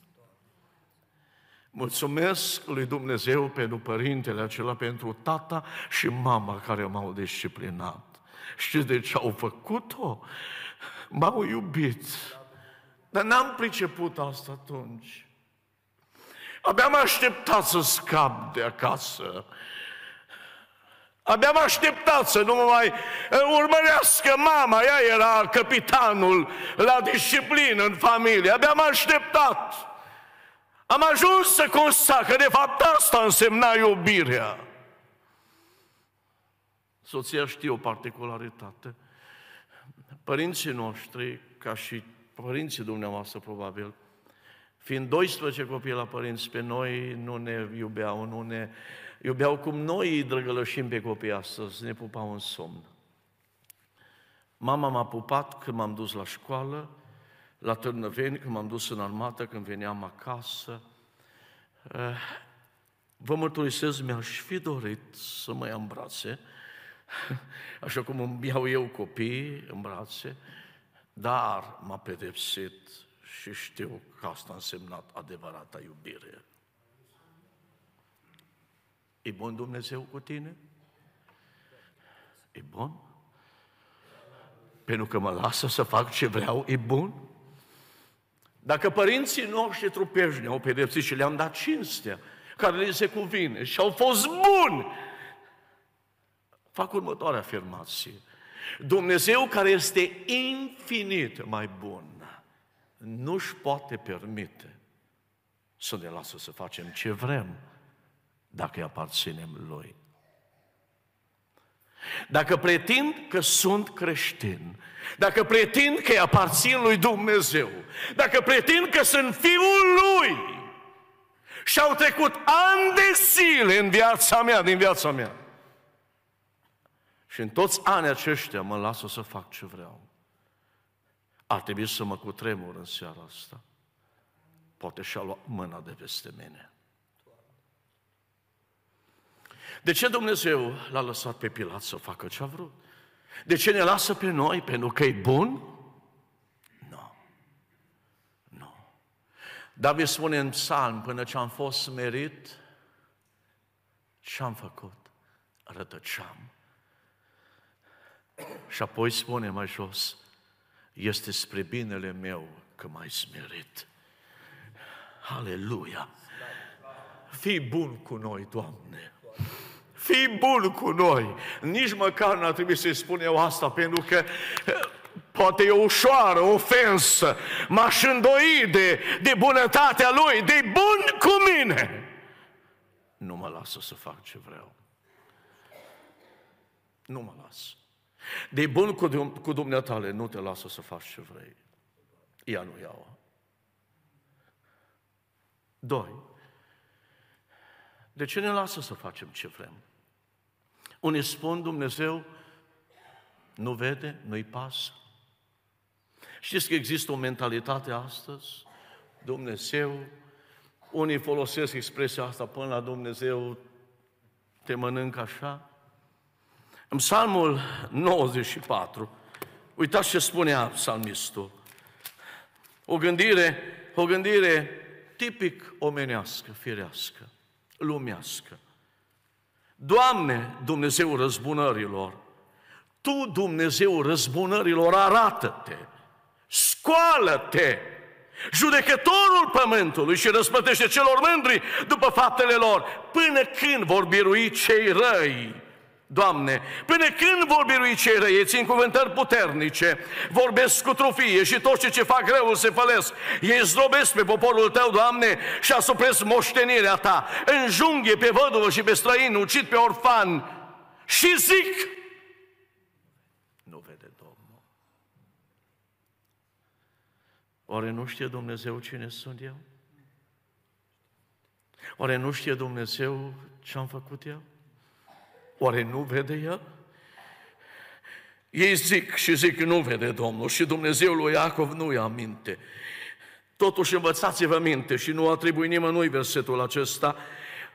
Mulțumesc lui Dumnezeu pentru părintele acela, pentru tata și mama care m-au disciplinat. Știți de ce au făcut-o? M-au iubit. Dar n-am priceput asta atunci. Abia am așteptat să scap de acasă. Abia am așteptat să nu mă mai urmărească mama, ea era capitanul la disciplină în familie. Abia am așteptat. Am ajuns să constat că de fapt asta însemna iubirea. Soția știe o particularitate. părinții noștri, ca și părinții dumneavoastră probabil, fiind 12 copii la părinți, pe noi nu ne iubeau, nu ne iubeau cum noi îi drăgălășim pe copii astăzi, ne pupau în somn. Mama m-a pupat când m-am dus la școală, la Târnăveni, când m-am dus în armată, când veneam acasă. Eh, vă mărturisesc, mi-aș fi dorit să mă ia în brațe, așa cum îmi iau eu copii în brațe, dar m-a pedepsit și știu că asta a însemnat adevărata iubire. E bun Dumnezeu cu tine? E bun? Pentru că mă lasă să fac ce vreau, e bun? Dacă părinții noștri trupești ne-au pedepsit și le-am dat cinstea care le se cuvine și au fost buni, fac următoarea afirmație. Dumnezeu care este infinit mai bun, nu-și poate permite să ne lasă să facem ce vrem dacă îi aparținem Lui. Dacă pretind că sunt creștin, dacă pretind că îi aparțin lui Dumnezeu, dacă pretind că sunt fiul Lui și au trecut ani de zile în viața mea, din viața mea, și în toți anii aceștia mă lasă să fac ce vreau. Ar trebui să mă cutremur în seara asta. Poate și-a luat mâna de peste mine. De ce Dumnezeu l-a lăsat pe Pilat să facă ce a vrut? De ce ne lasă pe noi? Pentru că e bun? Nu. Nu. David spune în psalm, până ce am fost smerit, ce am făcut? Rătăceam. Și apoi spune mai jos, este spre binele meu că m-ai smerit. Aleluia! Fii bun cu noi, Doamne! Fii bun cu noi! Nici măcar n-ar trebui să-i spun eu asta, pentru că eh, poate e o ușoară ofensă, m-aș îndoi de, de bunătatea Lui, de bun cu mine. Nu mă lasă să fac ce vreau. Nu mă las. De bun cu, cu dumneatale, nu te lasă să faci ce vrei. Ea nu iau. Doi. De ce ne lasă să facem ce vrem? Unii spun Dumnezeu nu vede, nu-i pasă. Știți că există o mentalitate astăzi? Dumnezeu, unii folosesc expresia asta până la Dumnezeu te mănâncă așa. În psalmul 94, uitați ce spunea psalmistul. O gândire, o gândire tipic omenească, firească, lumească. Doamne, Dumnezeu răzbunărilor, Tu, Dumnezeu răzbunărilor, arată-te, scoală-te, judecătorul pământului și răspătește celor mândri după faptele lor, până când vor birui cei răi Doamne, până când vor birui cei răi, țin cuvântări puternice, vorbesc cu trufie și toți cei ce fac răul se fălesc. Ei zdrobesc pe poporul Tău, Doamne, și asupresc moștenirea Ta. Înjunghe pe văduvă și pe străin, ucid pe orfan și zic, nu vede Domnul. Oare nu știe Dumnezeu cine sunt eu? Oare nu știe Dumnezeu ce am făcut eu? Oare nu vede el? Ei zic și zic, nu vede Domnul și Dumnezeu lui Iacov nu ia minte. Totuși învățați-vă minte și nu atribui nimănui versetul acesta,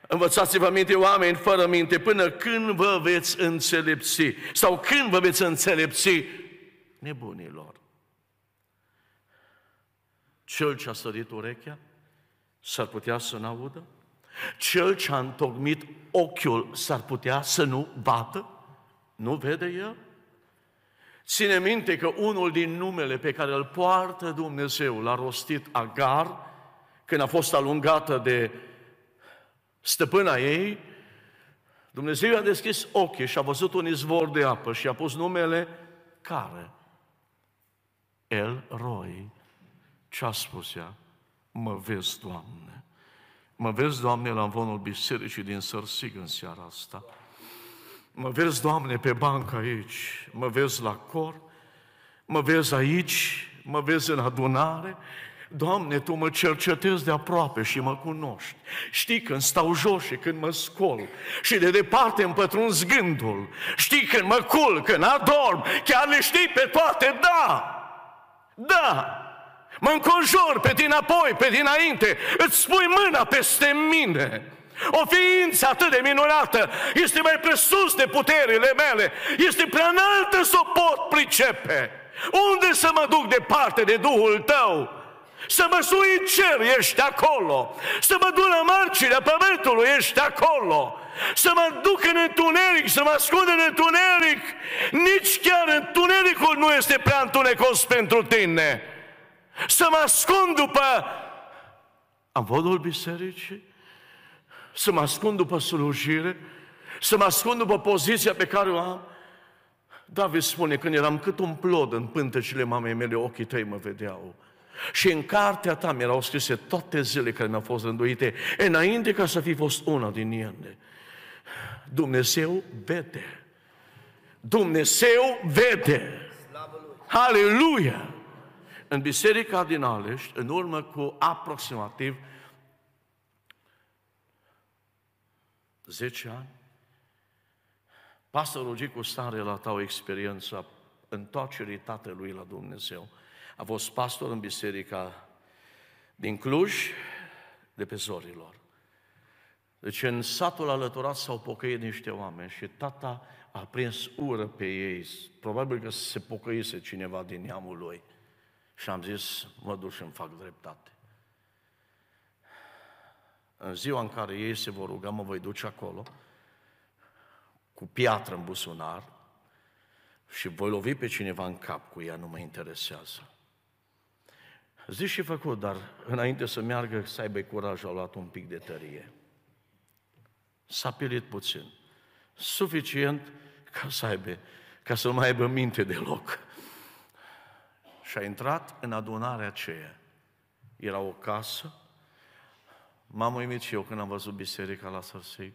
Învățați-vă minte, oameni fără minte, până când vă veți înțelepți sau când vă veți înțelepți nebunilor. Cel ce a sărit urechea s-ar putea să n-audă? Cel ce a întocmit ochiul s-ar putea să nu vadă? Nu vede el? Ține minte că unul din numele pe care îl poartă Dumnezeu l-a rostit Agar când a fost alungată de stăpâna ei, Dumnezeu a deschis ochii și a văzut un izvor de apă și a pus numele care? El Roi. Ce a spus ea? Mă vezi, Doamne. Mă vezi, Doamne, la învonul bisericii din Sărsig în seara asta. Mă vezi, Doamne, pe bancă aici. Mă vezi la cor. Mă vezi aici, mă vezi în adunare, Doamne, Tu mă cercetezi de aproape și mă cunoști. Știi când stau jos și când mă scol și de departe îmi pătrunzi gândul. Știi când mă culc, când adorm, chiar le știi pe toate, da! Da! Mă înconjur pe din apoi, pe dinainte, îți spui mâna peste mine. O ființă atât de minunată este mai presus de puterile mele, este prea înaltă să o pot pricepe. Unde să mă duc departe de Duhul tău? Să mă sui în cer, ești acolo. Să mă duc la marginea pământului, ești acolo. Să mă duc în întuneric, să mă ascund în întuneric. Nici chiar întunericul nu este prea întunecos pentru tine. Să mă ascund după avodul bisericii, să mă ascund după slujire, să mă ascund după poziția pe care o am. David spune, când eram cât un plod în pântecile mamei mele, ochii tăi mă vedeau. Și în cartea ta mi-erau scrise toate zilele care mi-au fost rânduite, înainte ca să fi fost una din ele. Dumnezeu vede. Dumnezeu vede. Aleluia! În Biserica din Alești, în urmă cu aproximativ 10 ani, pastorul Gicu Stan relata o experiență a întoarcerii tatălui la Dumnezeu. A fost pastor în biserica din Cluj, de pe Zorilor. Deci în satul alăturat s-au pocăit niște oameni și tata a prins ură pe ei. Probabil că se pocăise cineva din neamul lui. Și am zis, mă duc și îmi fac dreptate. În ziua în care ei se vor ruga, mă voi duce acolo, cu piatră în busunar, și voi lovi pe cineva în cap cu ea, nu mă interesează. Zici și făcut, dar înainte să meargă, să aibă curaj, au luat un pic de tărie. S-a pilit puțin. Suficient ca să aibă, ca să nu mai aibă minte deloc. Și a intrat în adunarea aceea. Era o casă. M-am uimit și eu când am văzut biserica la Sărsei.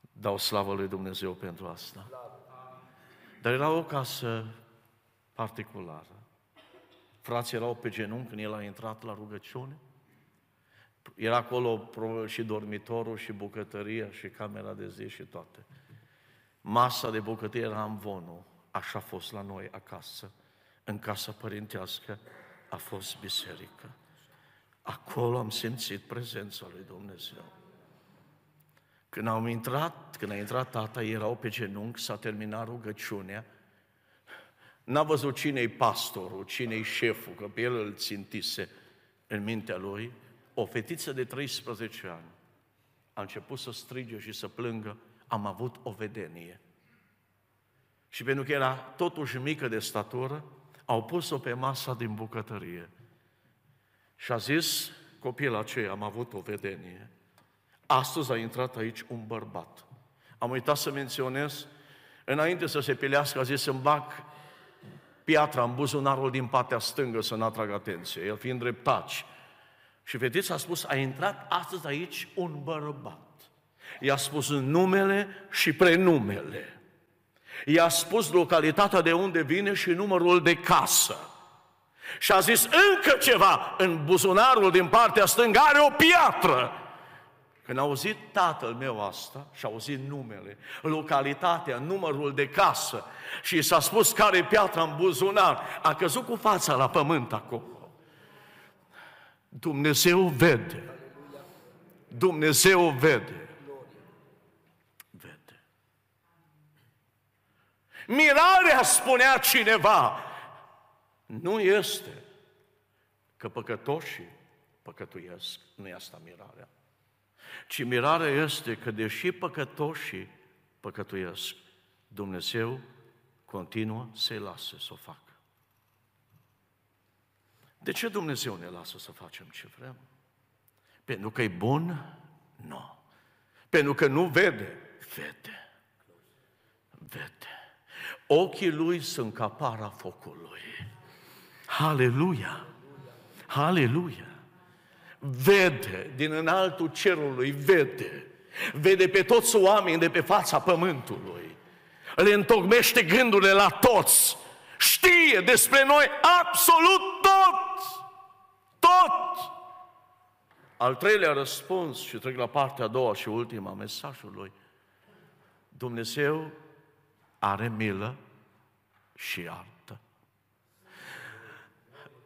Dau slavă lui Dumnezeu pentru asta. Dar era o casă particulară. Frații erau pe genunchi când el a intrat la rugăciune. Era acolo și dormitorul, și bucătăria, și camera de zi, și toate. Masa de bucătărie era în vonul. Așa a fost la noi acasă. În casa părintească a fost biserică. Acolo am simțit prezența lui Dumnezeu. Când am intrat, când a intrat tata, erau pe genunchi, s-a terminat rugăciunea, N-a văzut cine-i pastorul, cine-i șeful, că pe el îl țintise în mintea lui. O fetiță de 13 ani a început să strige și să plângă, am avut o vedenie. Și pentru că era totuși mică de statură, au pus-o pe masa din bucătărie. Și a zis copilul aceea, am avut o vedenie. Astăzi a intrat aici un bărbat. Am uitat să menționez, înainte să se pilească, a zis să-mi bag piatra în buzunarul din partea stângă să nu atrag atenție, el fiind dreptaci. Și fetița a spus, a intrat astăzi aici un bărbat. I-a spus numele și prenumele. I-a spus localitatea de unde vine și numărul de casă. Și a zis încă ceva în buzunarul din partea stângă, are o piatră. Când a auzit tatăl meu asta și a auzit numele, localitatea, numărul de casă și s-a spus care piatra în buzunar, a căzut cu fața la pământ acolo. Dumnezeu vede. Dumnezeu vede. Vede. Mirarea, spunea cineva, nu este că păcătoșii păcătuiesc, nu e asta mirarea ci mirarea este că deși păcătoșii păcătuiesc, Dumnezeu continuă să-i lasă să o facă. De ce Dumnezeu ne lasă să facem ce vrem? Pentru că e bun? Nu. Pentru că nu vede? Vede. Vede. Ochii lui sunt ca para focului. Haleluia! Haleluia! vede din înaltul cerului, vede, vede pe toți oamenii de pe fața pământului, le întocmește gândurile la toți, știe despre noi absolut tot. Tot. Al treilea răspuns, și trec la partea a doua și ultima mesajului, Dumnezeu are milă și iartă.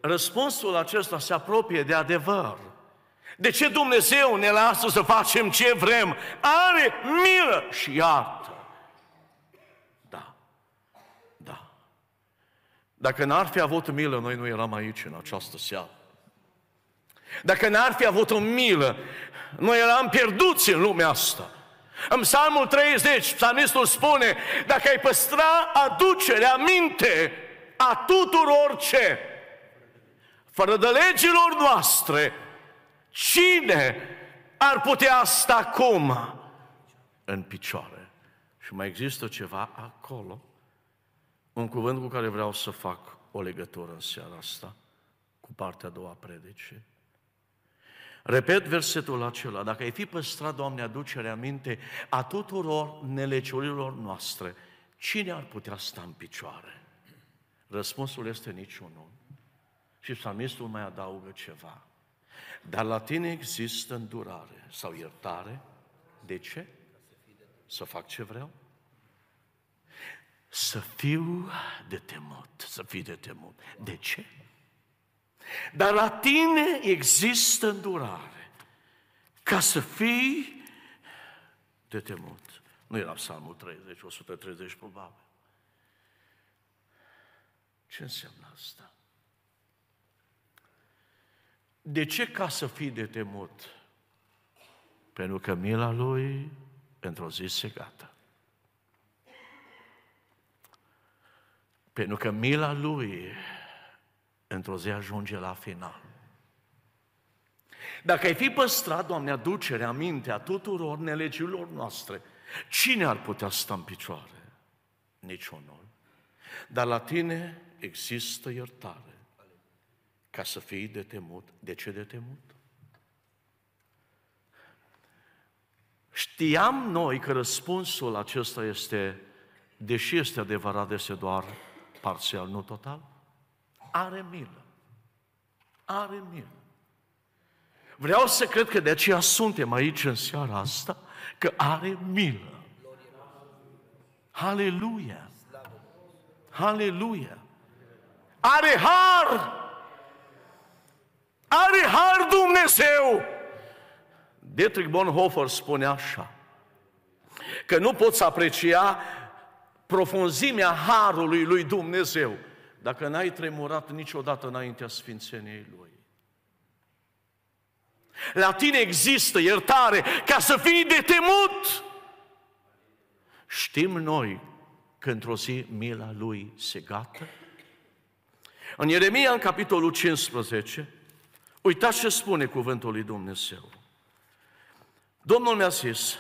Răspunsul acesta se apropie de adevăr. De ce Dumnezeu ne lasă să facem ce vrem? Are milă și iartă. Da. Da. Dacă n-ar fi avut milă, noi nu eram aici în această seară. Dacă n-ar fi avut o milă, noi eram pierduți în lumea asta. În Psalmul 30, psalmistul spune, dacă ai păstra aducerea minte a tuturor ce? Fără de legilor noastre, cine ar putea sta acum în picioare? Și mai există ceva acolo, un cuvânt cu care vreau să fac o legătură în seara asta, cu partea a doua predicii. Repet versetul acela, dacă ai fi păstrat, Doamne, aducerea minte a tuturor neleciurilor noastre, cine ar putea sta în picioare? Răspunsul este niciunul. Și psalmistul mai adaugă ceva. Dar la tine există îndurare sau iertare. De ce? Să fac ce vreau? Să fiu de temut, să fii de temut. De ce? Dar la tine există îndurare ca să fii de temut. Nu era psalmul 30, 130 probabil. Ce înseamnă asta? De ce ca să fii de temut? Pentru că mila lui într-o zi se gata. Pentru că mila lui într-o zi ajunge la final. Dacă ai fi păstrat, Doamne, aducerea mintea tuturor nelegiilor noastre, cine ar putea sta în picioare? Niciunul. Dar la tine există iertare ca să fii de temut. De ce de temut? Știam noi că răspunsul acesta este, deși este adevărat, este doar parțial, nu total are milă. Are milă. Vreau să cred că de aceea suntem aici în seara asta, că are milă. Haleluia! Haleluia! Are har! Are har Dumnezeu! Dietrich Bonhoeffer spune așa, că nu poți aprecia profunzimea harului lui Dumnezeu dacă n-ai tremurat niciodată înaintea sfințeniei Lui. La tine există iertare ca să fii de temut. Știm noi că într-o zi mila Lui se gata? În Ieremia, în capitolul 15, uitați ce spune cuvântul lui Dumnezeu. Domnul mi-a zis,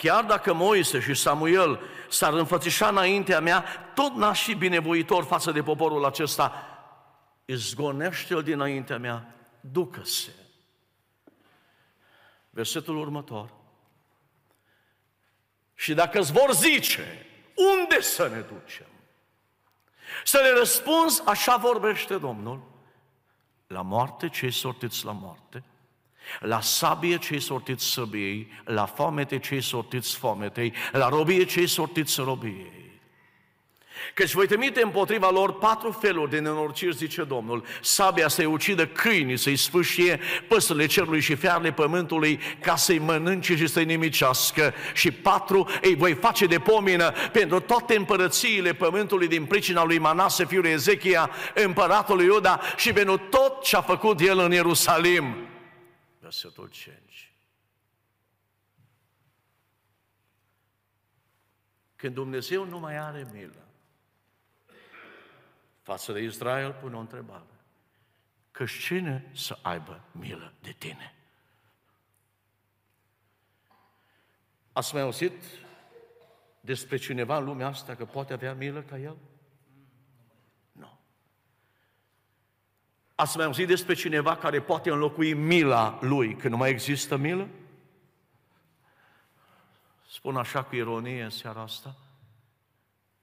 Chiar dacă Moise și Samuel s-ar înfățișa înaintea mea, tot n-aș fi binevoitor față de poporul acesta. Izgonește-l dinaintea mea, ducă-se. Versetul următor. Și dacă îți vor zice, unde să ne ducem? Să le răspunzi, așa vorbește Domnul, la moarte cei sortiți la moarte, la sabie cei sortiți săbiei, la foamete cei sortiți foametei, la robie cei sortiți robiei. Căci voi trimite împotriva lor patru feluri de nenorciri, zice Domnul. Sabia să-i ucidă câinii, să-i sfâșie păsările cerului și fiarele pământului, ca să-i mănânce și să-i nimicească. Și patru îi voi face de pomină pentru toate împărățiile pământului din pricina lui Manase, fiul Ezechia, împăratul lui Iuda, și pentru tot ce a făcut el în Ierusalim versetul 5. Când Dumnezeu nu mai are milă, față de Israel pune o întrebare. Că cine să aibă milă de tine? Ați mai auzit despre cineva în lumea asta că poate avea milă ca el? Ați mai auzit despre cineva care poate înlocui mila lui când nu mai există milă? Spun așa cu ironie în seara asta.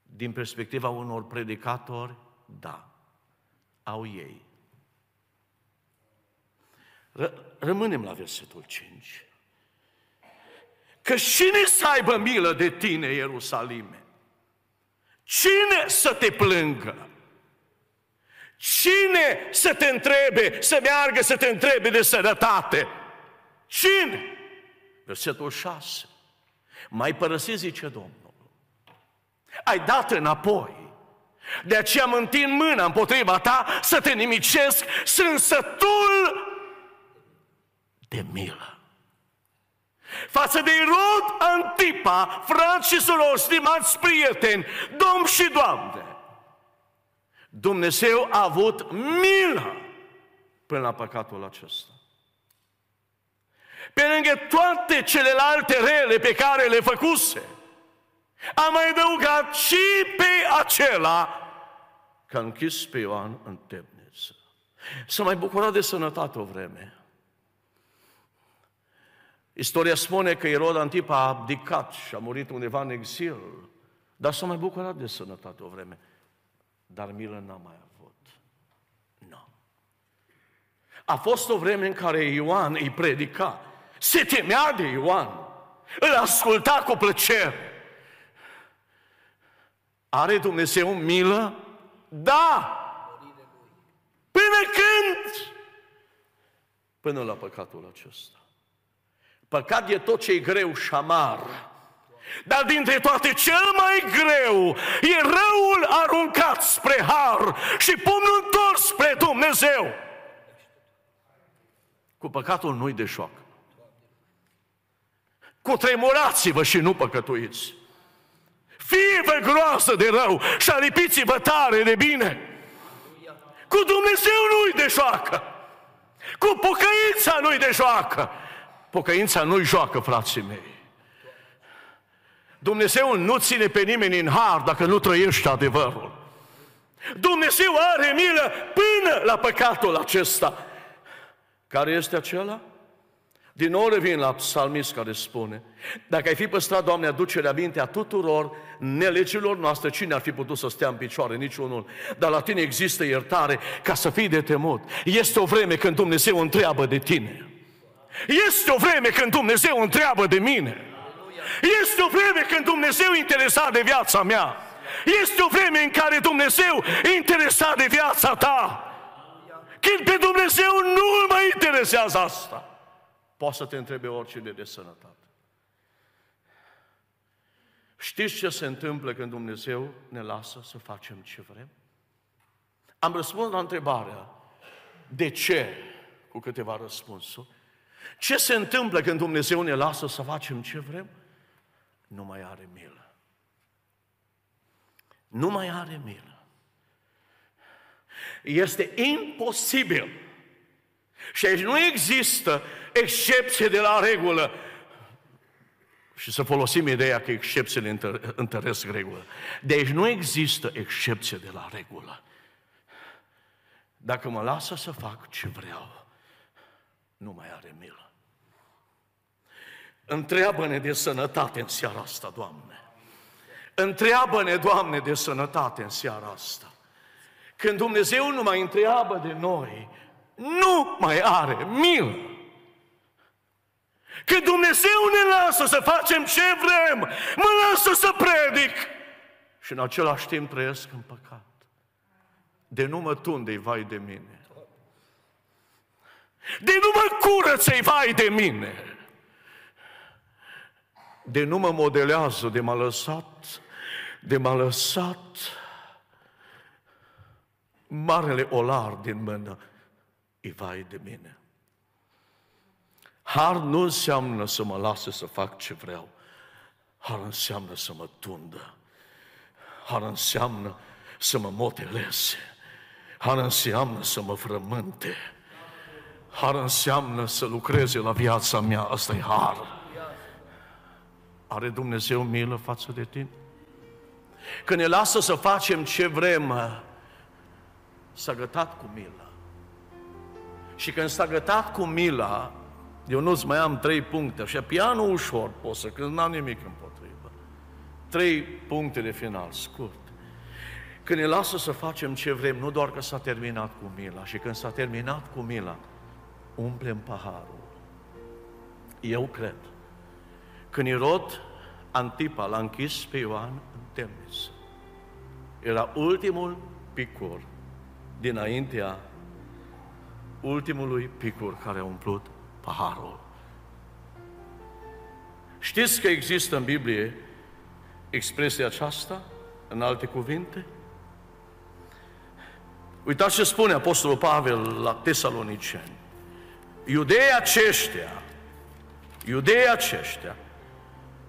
Din perspectiva unor predicatori, da, au ei. R- rămânem la versetul 5. Că cine să aibă milă de tine, Ierusalime? Cine să te plângă? Cine să te întrebe, să meargă să te întrebe de sănătate? Cine? Versetul 6. Mai părăsi, zice Domnul. Ai dat înapoi. De aceea mă întind mâna împotriva ta să te nimicesc, sunt sătul de milă. Față de Irod Antipa, frați și surori, stimați prieteni, domn și doamne, Dumnezeu a avut milă până la păcatul acesta. Pe lângă toate celelalte rele pe care le făcuse, a mai adăugat și pe acela că a închis pe Ioan în temniță. S-a mai bucurat de sănătate o vreme. Istoria spune că Irod Antipa a abdicat și a murit undeva în exil, dar s-a mai bucurat de sănătate o vreme. Dar milă n-a mai avut. Nu. No. A fost o vreme în care Ioan îi predica. Se temea de Ioan. Îl asculta cu plăcere. Are Dumnezeu milă? Da! Până când? Până la păcatul acesta. Păcat e tot ce e greu și șamar. Dar dintre toate cel mai greu e răul aruncat spre har și pumnul întors spre Dumnezeu. Cu păcatul nu-i de șoc. Cu tremurați-vă și nu păcătuiți. Fie-vă groasă de rău și alipiți-vă tare de bine. Cu Dumnezeu nu-i de joacă. Cu pocăința nu-i de joacă. Pocăința nu-i joacă, frații mei. Dumnezeu nu ține pe nimeni în har dacă nu trăiește adevărul. Dumnezeu are milă până la păcatul acesta. Care este acela? Din nou revin la psalmist care spune, dacă ai fi păstrat, Doamne, aducerea minte a tuturor nelegilor noastre, cine ar fi putut să stea în picioare? Niciunul. Dar la tine există iertare ca să fii de temut. Este o vreme când Dumnezeu întreabă de tine. Este o vreme când Dumnezeu întreabă de mine. Este o vreme când Dumnezeu e interesat de viața mea. Este o vreme în care Dumnezeu e interesat de viața ta. Când pe Dumnezeu nu îl mai interesează asta. Poate să te întrebe oricine de sănătate. Știți ce se întâmplă când Dumnezeu ne lasă să facem ce vrem? Am răspuns la întrebarea de ce cu câteva răspunsuri. Ce se întâmplă când Dumnezeu ne lasă să facem ce vrem? Nu mai are milă. Nu mai are milă. Este imposibil. Și aici nu există excepție de la regulă. Și să folosim ideea că excepțiile întăresc regulă. Deci nu există excepție de la regulă. Dacă mă lasă să fac ce vreau, nu mai are milă. Întreabă-ne de sănătate în seara asta, Doamne. Întreabă-ne, Doamne, de sănătate în seara asta. Când Dumnezeu nu mai întreabă de noi, nu mai are milă. Când Dumnezeu ne lasă să facem ce vrem, mă lasă să predic și în același timp trăiesc în păcat. De nu mă tunde vai de mine. De nu mă curăță vai de mine. De nu mă modelează, de m-a lăsat, de m-a lăsat marele olar din mână, e vai de mine. Har nu înseamnă să mă lase să fac ce vreau. Har înseamnă să mă tundă. Har înseamnă să mă modeleze. Har înseamnă să mă frământe. Har înseamnă să lucreze la viața mea. Asta e har. Are Dumnezeu milă față de tine? Când ne lasă să facem ce vrem, s-a gătat cu milă. Și când s-a gătat cu mila, eu nu-ți mai am trei puncte, și pianul ușor pot să cânt, n-am nimic împotrivă. Trei puncte de final, scurt. Când ne lasă să facem ce vrem, nu doar că s-a terminat cu mila, și când s-a terminat cu mila, umplem paharul. Eu cred. Când Irod Antipa l-a închis pe Ioan în temniță, era ultimul picur dinaintea ultimului picur care a umplut paharul. Știți că există în Biblie expresia aceasta, în alte cuvinte? Uitați ce spune Apostolul Pavel la Tesaloniceni. Iudeii aceștia, iudeii aceștia,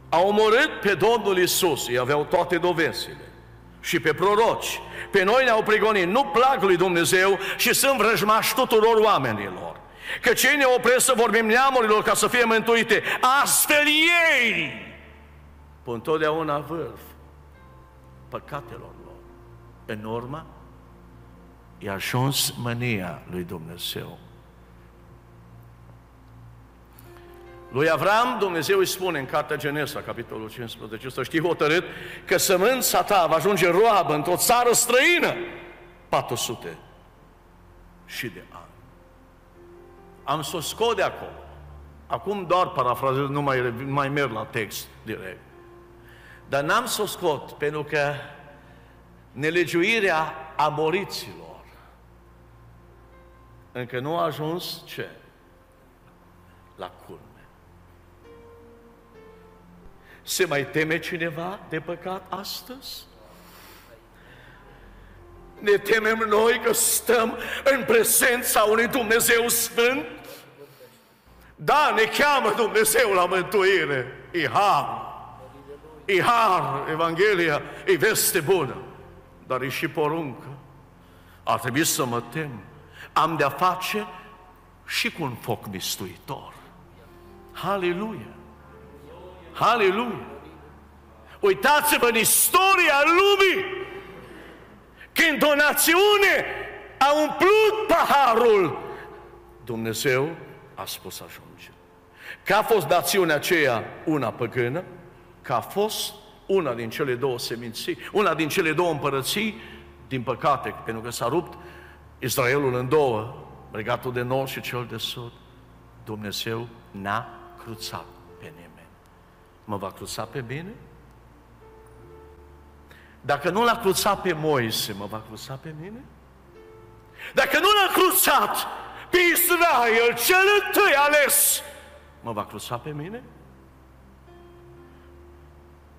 au omorât pe Domnul Isus, ei aveau toate dovezile, și pe proroci. Pe noi ne-au prigonit, nu plac lui Dumnezeu și sunt vrăjmași tuturor oamenilor. Că cei ne opresc să vorbim neamurilor ca să fie mântuite. Astfel ei, pe întotdeauna vârf păcatelor lor. În urmă, i-a ajuns mânia lui Dumnezeu. Lui Avram, Dumnezeu îi spune în Cartea Genesa, capitolul 15, să știi hotărât că sămânța ta va ajunge roabă într-o țară străină 400 și de ani. Am să o scot de acolo. Acum doar parafrazez, nu mai, mai merg la text direct. Dar n-am să o scot pentru că nelegiuirea aboriților încă nu a ajuns ce? La culme. Se mai teme cineva de păcat astăzi? Ne temem noi că stăm în prezența unui Dumnezeu Sfânt? Da, ne cheamă Dumnezeu la mântuire. E har. E har, Evanghelia, e veste bună. Dar e și poruncă. Ar trebui să mă tem. Am de-a face și cu un foc mistuitor. Haleluia! Haleluia! Uitați-vă în istoria lumii când o națiune a umplut paharul, Dumnezeu a spus ajunge. Că a fost națiunea aceea una păgână, că a fost una din cele două seminții, una din cele două împărății, din păcate, pentru că s-a rupt Israelul în două, regatul de nord și cel de sud, Dumnezeu n-a cruțat pe nimeni. Mă va cruța pe mine? Dacă nu l-a cruțat pe Moise, mă va cruța pe mine? Dacă nu l-a cruțat pe Israel, cel întâi ales, mă va cruța pe mine?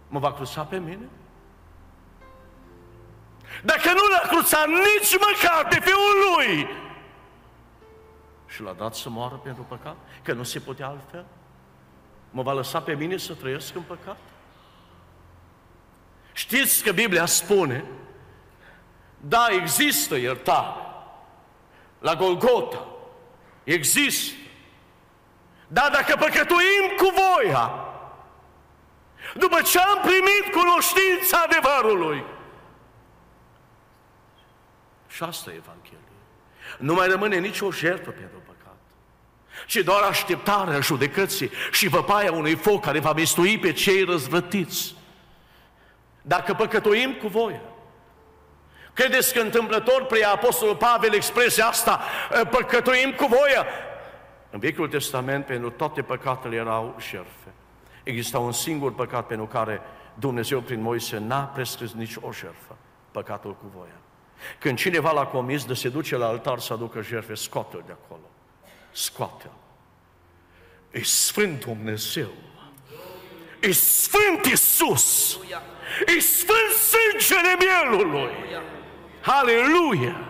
Mă va cruța pe mine? Dacă nu l-a cruțat nici măcar pe Fiul Lui și l-a dat să moară pentru păcat, că nu se putea altfel, mă va lăsa pe mine să trăiesc în păcat? Știți că Biblia spune, da, există iertare. La Golgota există. Dar dacă păcătuim cu voia, după ce am primit cunoștința adevărului, și asta e Evanghelie. Nu mai rămâne nicio jertfă pentru păcat, ci doar așteptarea judecății și văpaia unui foc care va mistui pe cei răzvrătiți. Dacă păcătuim cu voie, credeți că întâmplător prea Apostolul Pavel expresia asta, păcătuim cu voie? În Vechiul Testament, pentru toate păcatele erau jertfe. Exista un singur păcat pentru care Dumnezeu prin Moise n-a prescris nici o jertfă, păcatul cu voia. Când cineva l-a comis de se duce la altar să aducă jertfe, scoate-l de acolo. Scoate-l. E Sfânt Dumnezeu. E Sfânt Iisus. E Sfânt sângele mielului. Aleluia!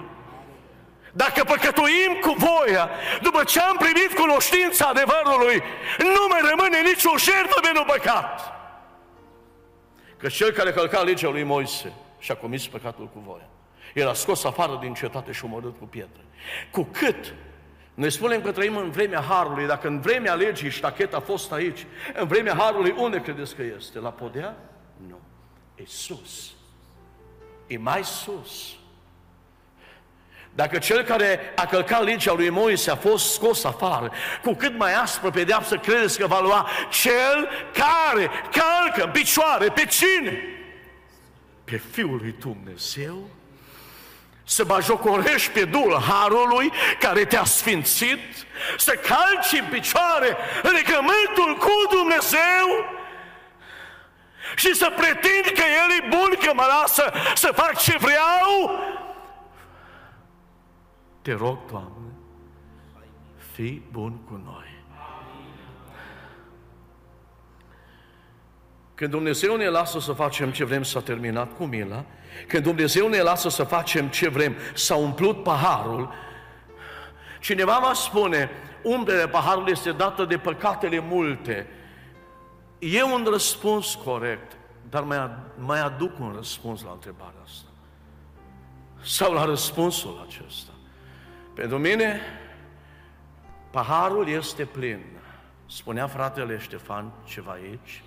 Dacă păcătuim cu voia, după ce am primit cunoștința adevărului, nu mai rămâne nicio jertfă pentru păcat. Că cel care călca legea lui Moise și-a comis păcatul cu voia. Era scos afară din cetate și omorât cu pietre. Cu cât noi spunem că trăim în vremea Harului, dacă în vremea legii ștacheta a fost aici, în vremea Harului, unde credeți că este? La podea? Nu. E sus. E mai sus. Dacă cel care a călcat legea lui Moise a fost scos afară, cu cât mai aspră pedeapsă credeți că va lua cel care calcă în picioare pe cine? Pe Fiul lui Dumnezeu? Să bajocorești pe dul Harului care te-a sfințit? Să calci în picioare legământul cu Dumnezeu? Și să pretind că El e bun, că mă lasă să fac ce vreau? Te rog, Doamne, fii bun cu noi. Când Dumnezeu ne lasă să facem ce vrem, s-a terminat cu mila. Când Dumnezeu ne lasă să facem ce vrem, s-a umplut paharul. Cineva va spune, umbrele paharului este dată de păcatele multe. E un răspuns corect, dar mai, mai aduc un răspuns la întrebarea asta. Sau la răspunsul acesta. Pentru mine, paharul este plin. Spunea fratele Ștefan ceva aici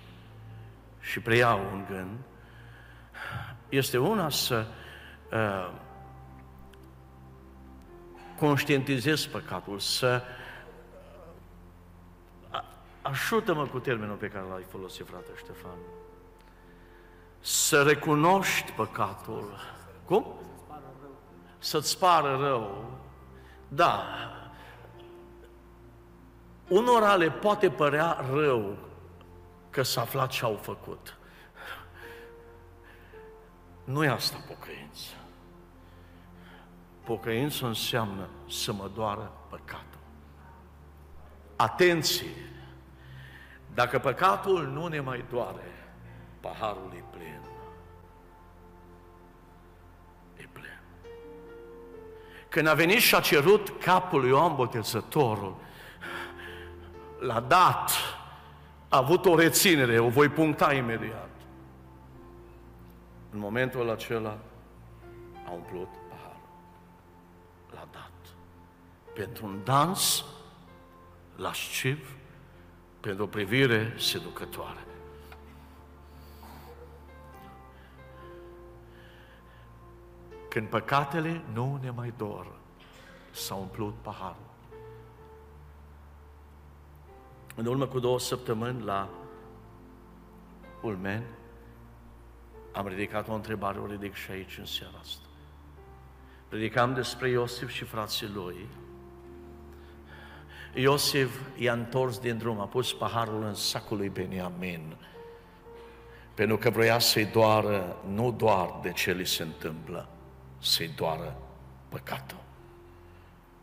și preiau un gând. Este una să uh, conștientizez păcatul, să uh, ajută-mă cu termenul pe care l-ai folosit, frate Ștefan, să recunoști păcatul. Cum? Să-ți pară rău da, unora le poate părea rău că s-a aflat ce au făcut. Nu e asta pocăință. Pocăință înseamnă să mă doară păcatul. Atenție! Dacă păcatul nu ne mai doare, paharul e plin. Când a venit și a cerut capul lui Ioan Botezătorul, l-a dat, a avut o reținere, o voi puncta imediat. În momentul acela a umplut paharul. L-a dat. Pentru un dans lasciv, pentru o privire seducătoare. Când păcatele nu ne mai dor, s-a umplut paharul. În urmă cu două săptămâni la Ulmen, am ridicat o întrebare, o ridic și aici în seara asta. Predicam despre Iosif și frații lui. Iosif i-a întors din drum, a pus paharul în sacul lui Beniamin, pentru că vroia să-i doară nu doar de ce li se întâmplă, să-i doară păcatul.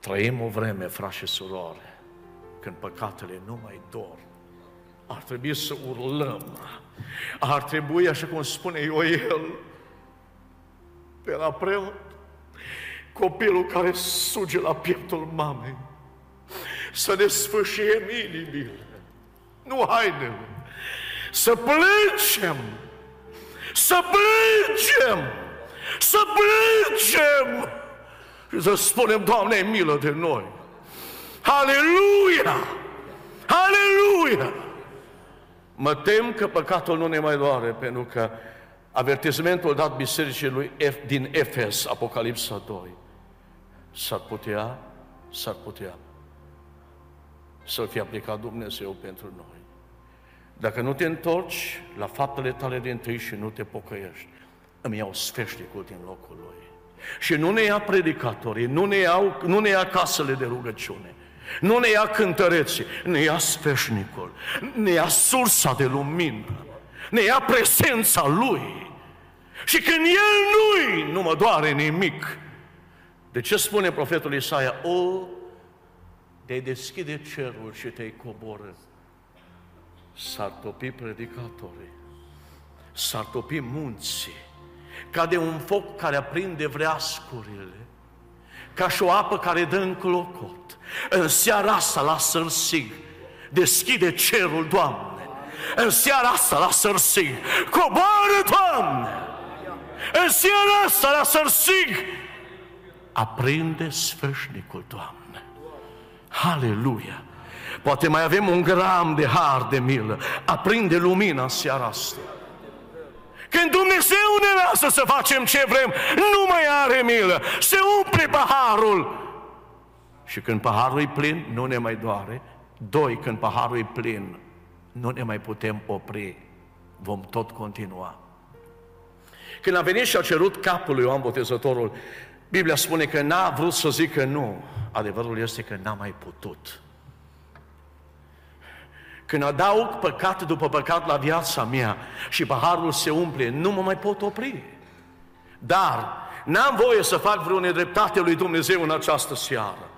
Trăim o vreme, frați și surori, când păcatele nu mai dor. Ar trebui să urlăm. Ar trebui, așa cum spune Ioel, de la preot, copilul care suge la pieptul mamei, să ne sfâșiem inimile, nu hainele, să plângem, să plângem, să plângem și să spunem, Doamne, milă de noi. Aleluia! Aleluia! Mă tem că păcatul nu ne mai doare, pentru că avertismentul dat bisericii lui F, din Efes, Apocalipsa 2, s-ar putea, s-ar putea să fie aplicat Dumnezeu pentru noi. Dacă nu te întorci la faptele tale din tâi și nu te pocăiești, îmi iau sfeșnicul din locul lui. Și nu ne ia predicatorii, nu ne, iau, nu ne ia casele de rugăciune, nu ne ia cântăreții, ne ia sfeșnicul, ne ia sursa de lumină, ne ia prezența Lui. Și când El nu nu mă doare nimic. De ce spune profetul Isaia? O, te deschide cerul și te-ai coborât. S-ar topi predicatorii, s-ar topi munții, ca de un foc care aprinde vreascurile, ca și o apă care dă în clocot. În seara asta la sărsig, deschide cerul, Doamne. În seara asta la sărsig, coboară, Doamne. În seara asta la sărsig, aprinde sfârșnicul, Doamne. Haleluia! Poate mai avem un gram de har de milă. Aprinde lumina în seara asta. Când Dumnezeu ne lasă să facem ce vrem, nu mai are milă, se umple paharul. Și când paharul e plin, nu ne mai doare. Doi, când paharul e plin, nu ne mai putem opri. Vom tot continua. Când a venit și a cerut capul lui Ioan Botezătorul, Biblia spune că n-a vrut să zică nu. Adevărul este că n-a mai putut. Când adaug păcat după păcat la viața mea și paharul se umple, nu mă mai pot opri. Dar n-am voie să fac vreo nedreptate lui Dumnezeu în această seară.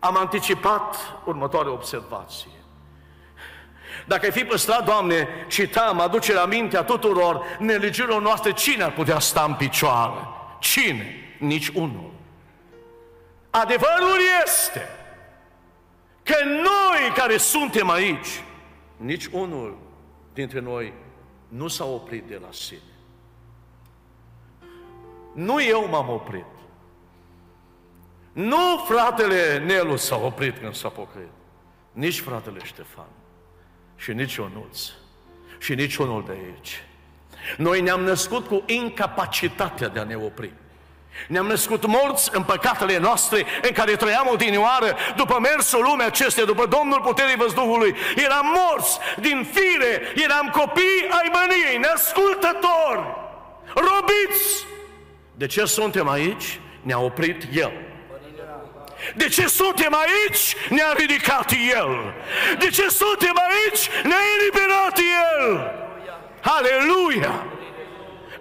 Am anticipat următoarea observație. Dacă ai fi păstrat, Doamne, citam, aduce la mintea tuturor nelegirilor noastre, cine ar putea sta în picioare? Cine? Nici unul. Adevărul este că noi care suntem aici, nici unul dintre noi nu s-a oprit de la sine. Nu eu m-am oprit. Nu fratele Nelu s-a oprit când s-a pocăit. Nici fratele Ștefan. Și nici Ionuț. Și nici unul de aici. Noi ne-am născut cu incapacitatea de a ne opri. Ne-am născut morți în păcatele noastre în care trăiam odinioară după mersul lumea acestea, după Domnul puterii văzduhului. Eram morți din fire, eram copii ai mâniei, neascultători, robiți. De ce suntem aici? Ne-a oprit El. De ce suntem aici? Ne-a ridicat El. De ce suntem aici? Ne-a eliberat El. Aleluia!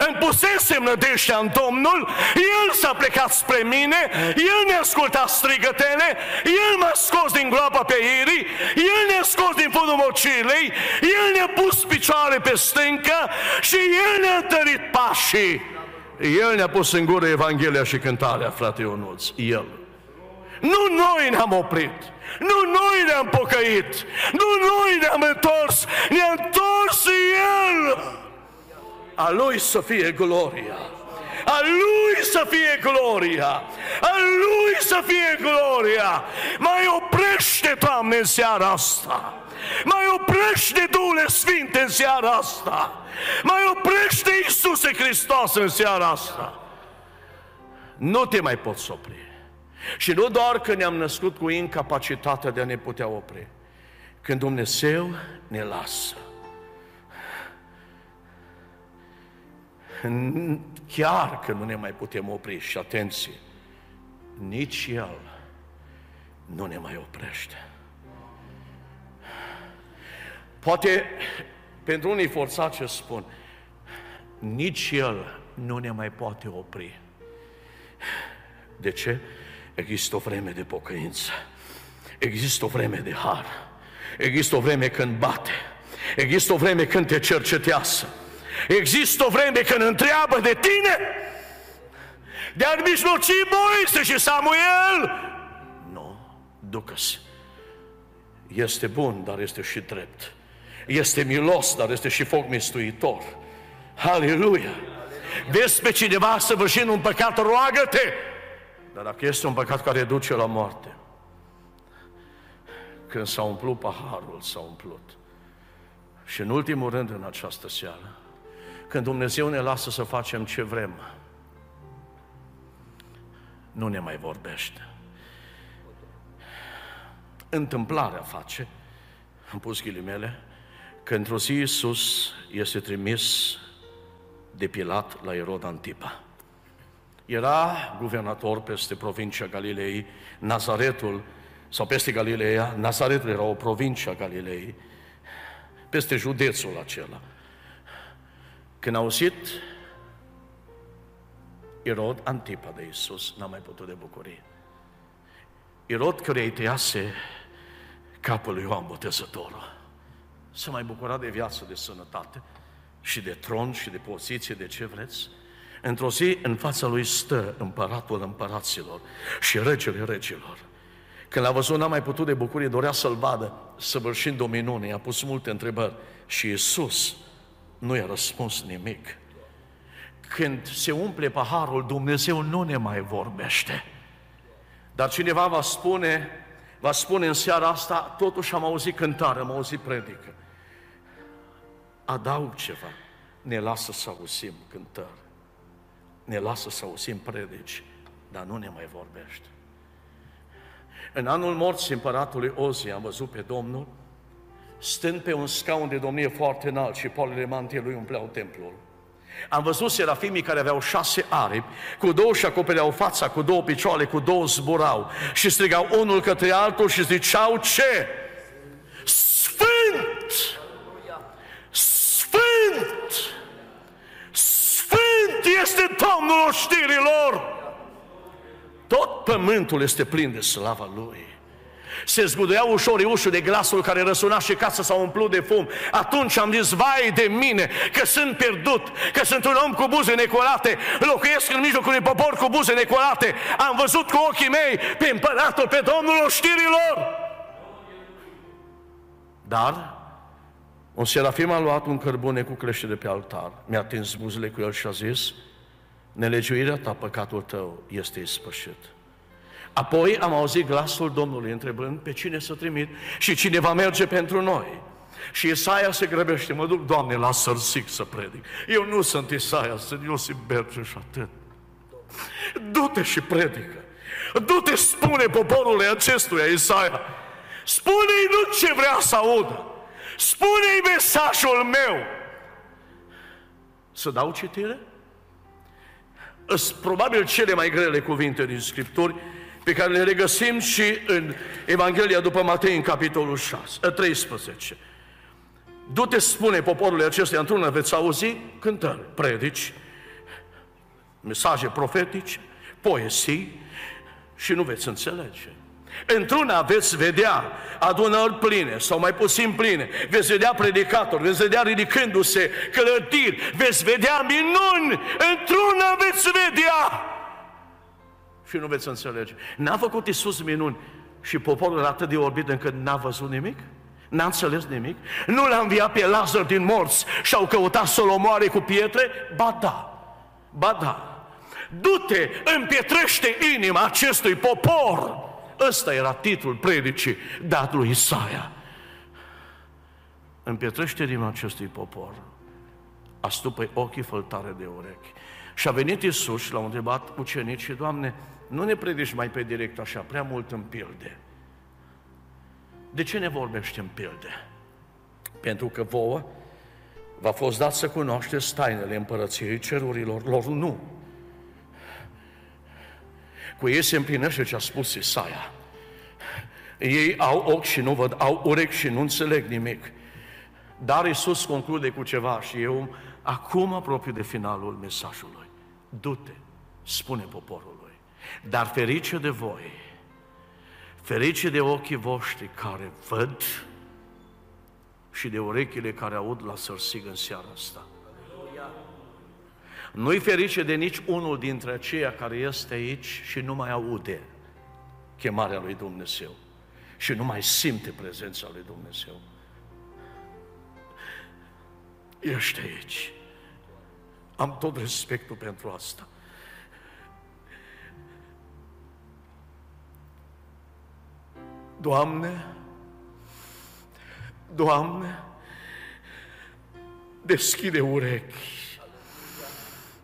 îmi pusesem nădejdea în Domnul, El s-a plecat spre mine, El mi-a ascultat strigătele, El m-a scos din groapa pe irii, El ne-a scos din fundul mocilei, El ne-a pus picioare pe stâncă și El ne-a întărit pașii. El ne-a pus în gură Evanghelia și cântarea, frate Ionuț, El. Nu noi ne-am oprit, nu noi ne-am pocăit, nu noi ne-am întors, ne-a întors El. A Lui să fie gloria. A Lui să fie gloria. A Lui să fie gloria. Mai oprește, Doamne, în seara asta. Mai oprește, Duhul Sfânt, în seara asta. Mai oprește, Iisuse Hristos, în seara asta. Nu te mai poți opri. Și nu doar că ne-am născut cu incapacitatea de a ne putea opri. Când Dumnezeu ne lasă, chiar că nu ne mai putem opri și atenție, nici El nu ne mai oprește. Poate pentru unii forțat ce spun, nici El nu ne mai poate opri. De ce? Există o vreme de pocăință. Există o vreme de har. Există o vreme când bate. Există o vreme când te cercetează. Există o vreme când întreabă de tine de a mijloci Moise și Samuel. Nu, ducă-se. Este bun, dar este și drept. Este milos, dar este și foc mistuitor. Aleluia! Vezi pe cineva săvârșind un păcat, roagă-te! Dar dacă este un păcat care duce la moarte, când s-a umplut paharul, s-a umplut. Și în ultimul rând în această seară, când Dumnezeu ne lasă să facem ce vrem, nu ne mai vorbește. Întâmplarea face, am pus ghilimele, că într-o zi Iisus este trimis de Pilat la Erod Antipa. Era guvernator peste provincia Galilei, Nazaretul, sau peste Galileea, Nazaretul era o provincie a Galilei, peste județul acela. Când a auzit Irod Antipa de Iisus, n-a mai putut de bucurie. Irod care îi tăiase capul lui Ioan Botezătorul. Se mai bucura de viață, de sănătate și de tron și de poziție, de ce vreți. Într-o zi, în fața lui stă împăratul împăraților și regele regilor. Când l-a văzut, n-a mai putut de bucurie, dorea să-l vadă, săvârșind o minune, i-a pus multe întrebări. Și Iisus nu i-a răspuns nimic. Când se umple paharul, Dumnezeu nu ne mai vorbește. Dar cineva va spune, va spune în seara asta, totuși am auzit cântare, am auzit predică. Adaug ceva. ne lasă să auzim cântări, ne lasă să auzim predici, dar nu ne mai vorbește. În anul morții împăratului Ozi am văzut pe Domnul stând pe un scaun de domnie foarte înalt și polele mantiei lui umpleau templul. Am văzut serafimii care aveau șase aripi, cu două și acopereau fața, cu două picioare, cu două zburau și strigau unul către altul și ziceau ce? Sfânt! Sfânt! Sfânt este Domnul știrilor! Tot pământul este plin de slava Lui. Se zguduia ușor ușul de glasul care răsuna și casa s-a umplut de fum. Atunci am zis, vai de mine, că sunt pierdut, că sunt un om cu buze necolate, locuiesc în mijlocul unui popor cu buze necolate. Am văzut cu ochii mei pe împăratul, pe Domnul oștirilor. Dar un serafim a luat un cărbune cu clește de pe altar, mi-a atins buzele cu el și a zis, nelegiuirea ta, păcatul tău este ispășit. Apoi am auzit glasul Domnului întrebând pe cine să trimit și cine va merge pentru noi. Și Isaia se grăbește, mă duc, Doamne, la Sărsic să predic. Eu nu sunt Isaia, sunt Iosif Berge și atât. Du-te și predică. Du-te, spune poporului acestuia, Isaia. Spune-i nu ce vrea să audă. Spune-i mesajul meu. Să dau citire? Sunt probabil cele mai grele cuvinte din Scripturi pe care le regăsim și în Evanghelia după Matei, în capitolul 6, 13. Du-te, spune poporului acesta, într-una veți auzi cântări, predici, mesaje profetice, poesii și nu veți înțelege. Într-una veți vedea adunări pline sau mai puțin pline, veți vedea predicatori, veți vedea ridicându-se clădiri, veți vedea minuni, într-una veți vedea și nu veți înțelege. N-a făcut Iisus minuni și poporul atât de orbit încât n-a văzut nimic? N-a înțeles nimic? Nu l-a înviat pe Lazar din morți și au căutat să-l omoare cu pietre? Ba da, ba da. Du-te, împietrește inima acestui popor. Ăsta era titlul predicii dat lui Isaia. Împietrește inima acestui popor. Astupă ochii făltare de urechi. Și a venit Isus și l-a întrebat ucenicii, Doamne, nu ne predici mai pe direct așa, prea mult în pilde. De ce ne vorbești în pilde? Pentru că vouă v-a fost dat să cunoașteți tainele împărăției cerurilor, lor nu. Cu ei se împlinește ce a spus Isaia. Ei au ochi și nu văd, au urechi și nu înțeleg nimic. Dar Isus conclude cu ceva și eu acum apropiu de finalul mesajului. Du-te, spune poporul dar ferice de voi, ferice de ochii voștri care văd și de urechile care aud la sărsig în seara asta. Nu-i ferice de nici unul dintre aceia care este aici și nu mai aude chemarea lui Dumnezeu și nu mai simte prezența lui Dumnezeu. Ești aici. Am tot respectul pentru asta. Doamne, Doamne, deschide urechi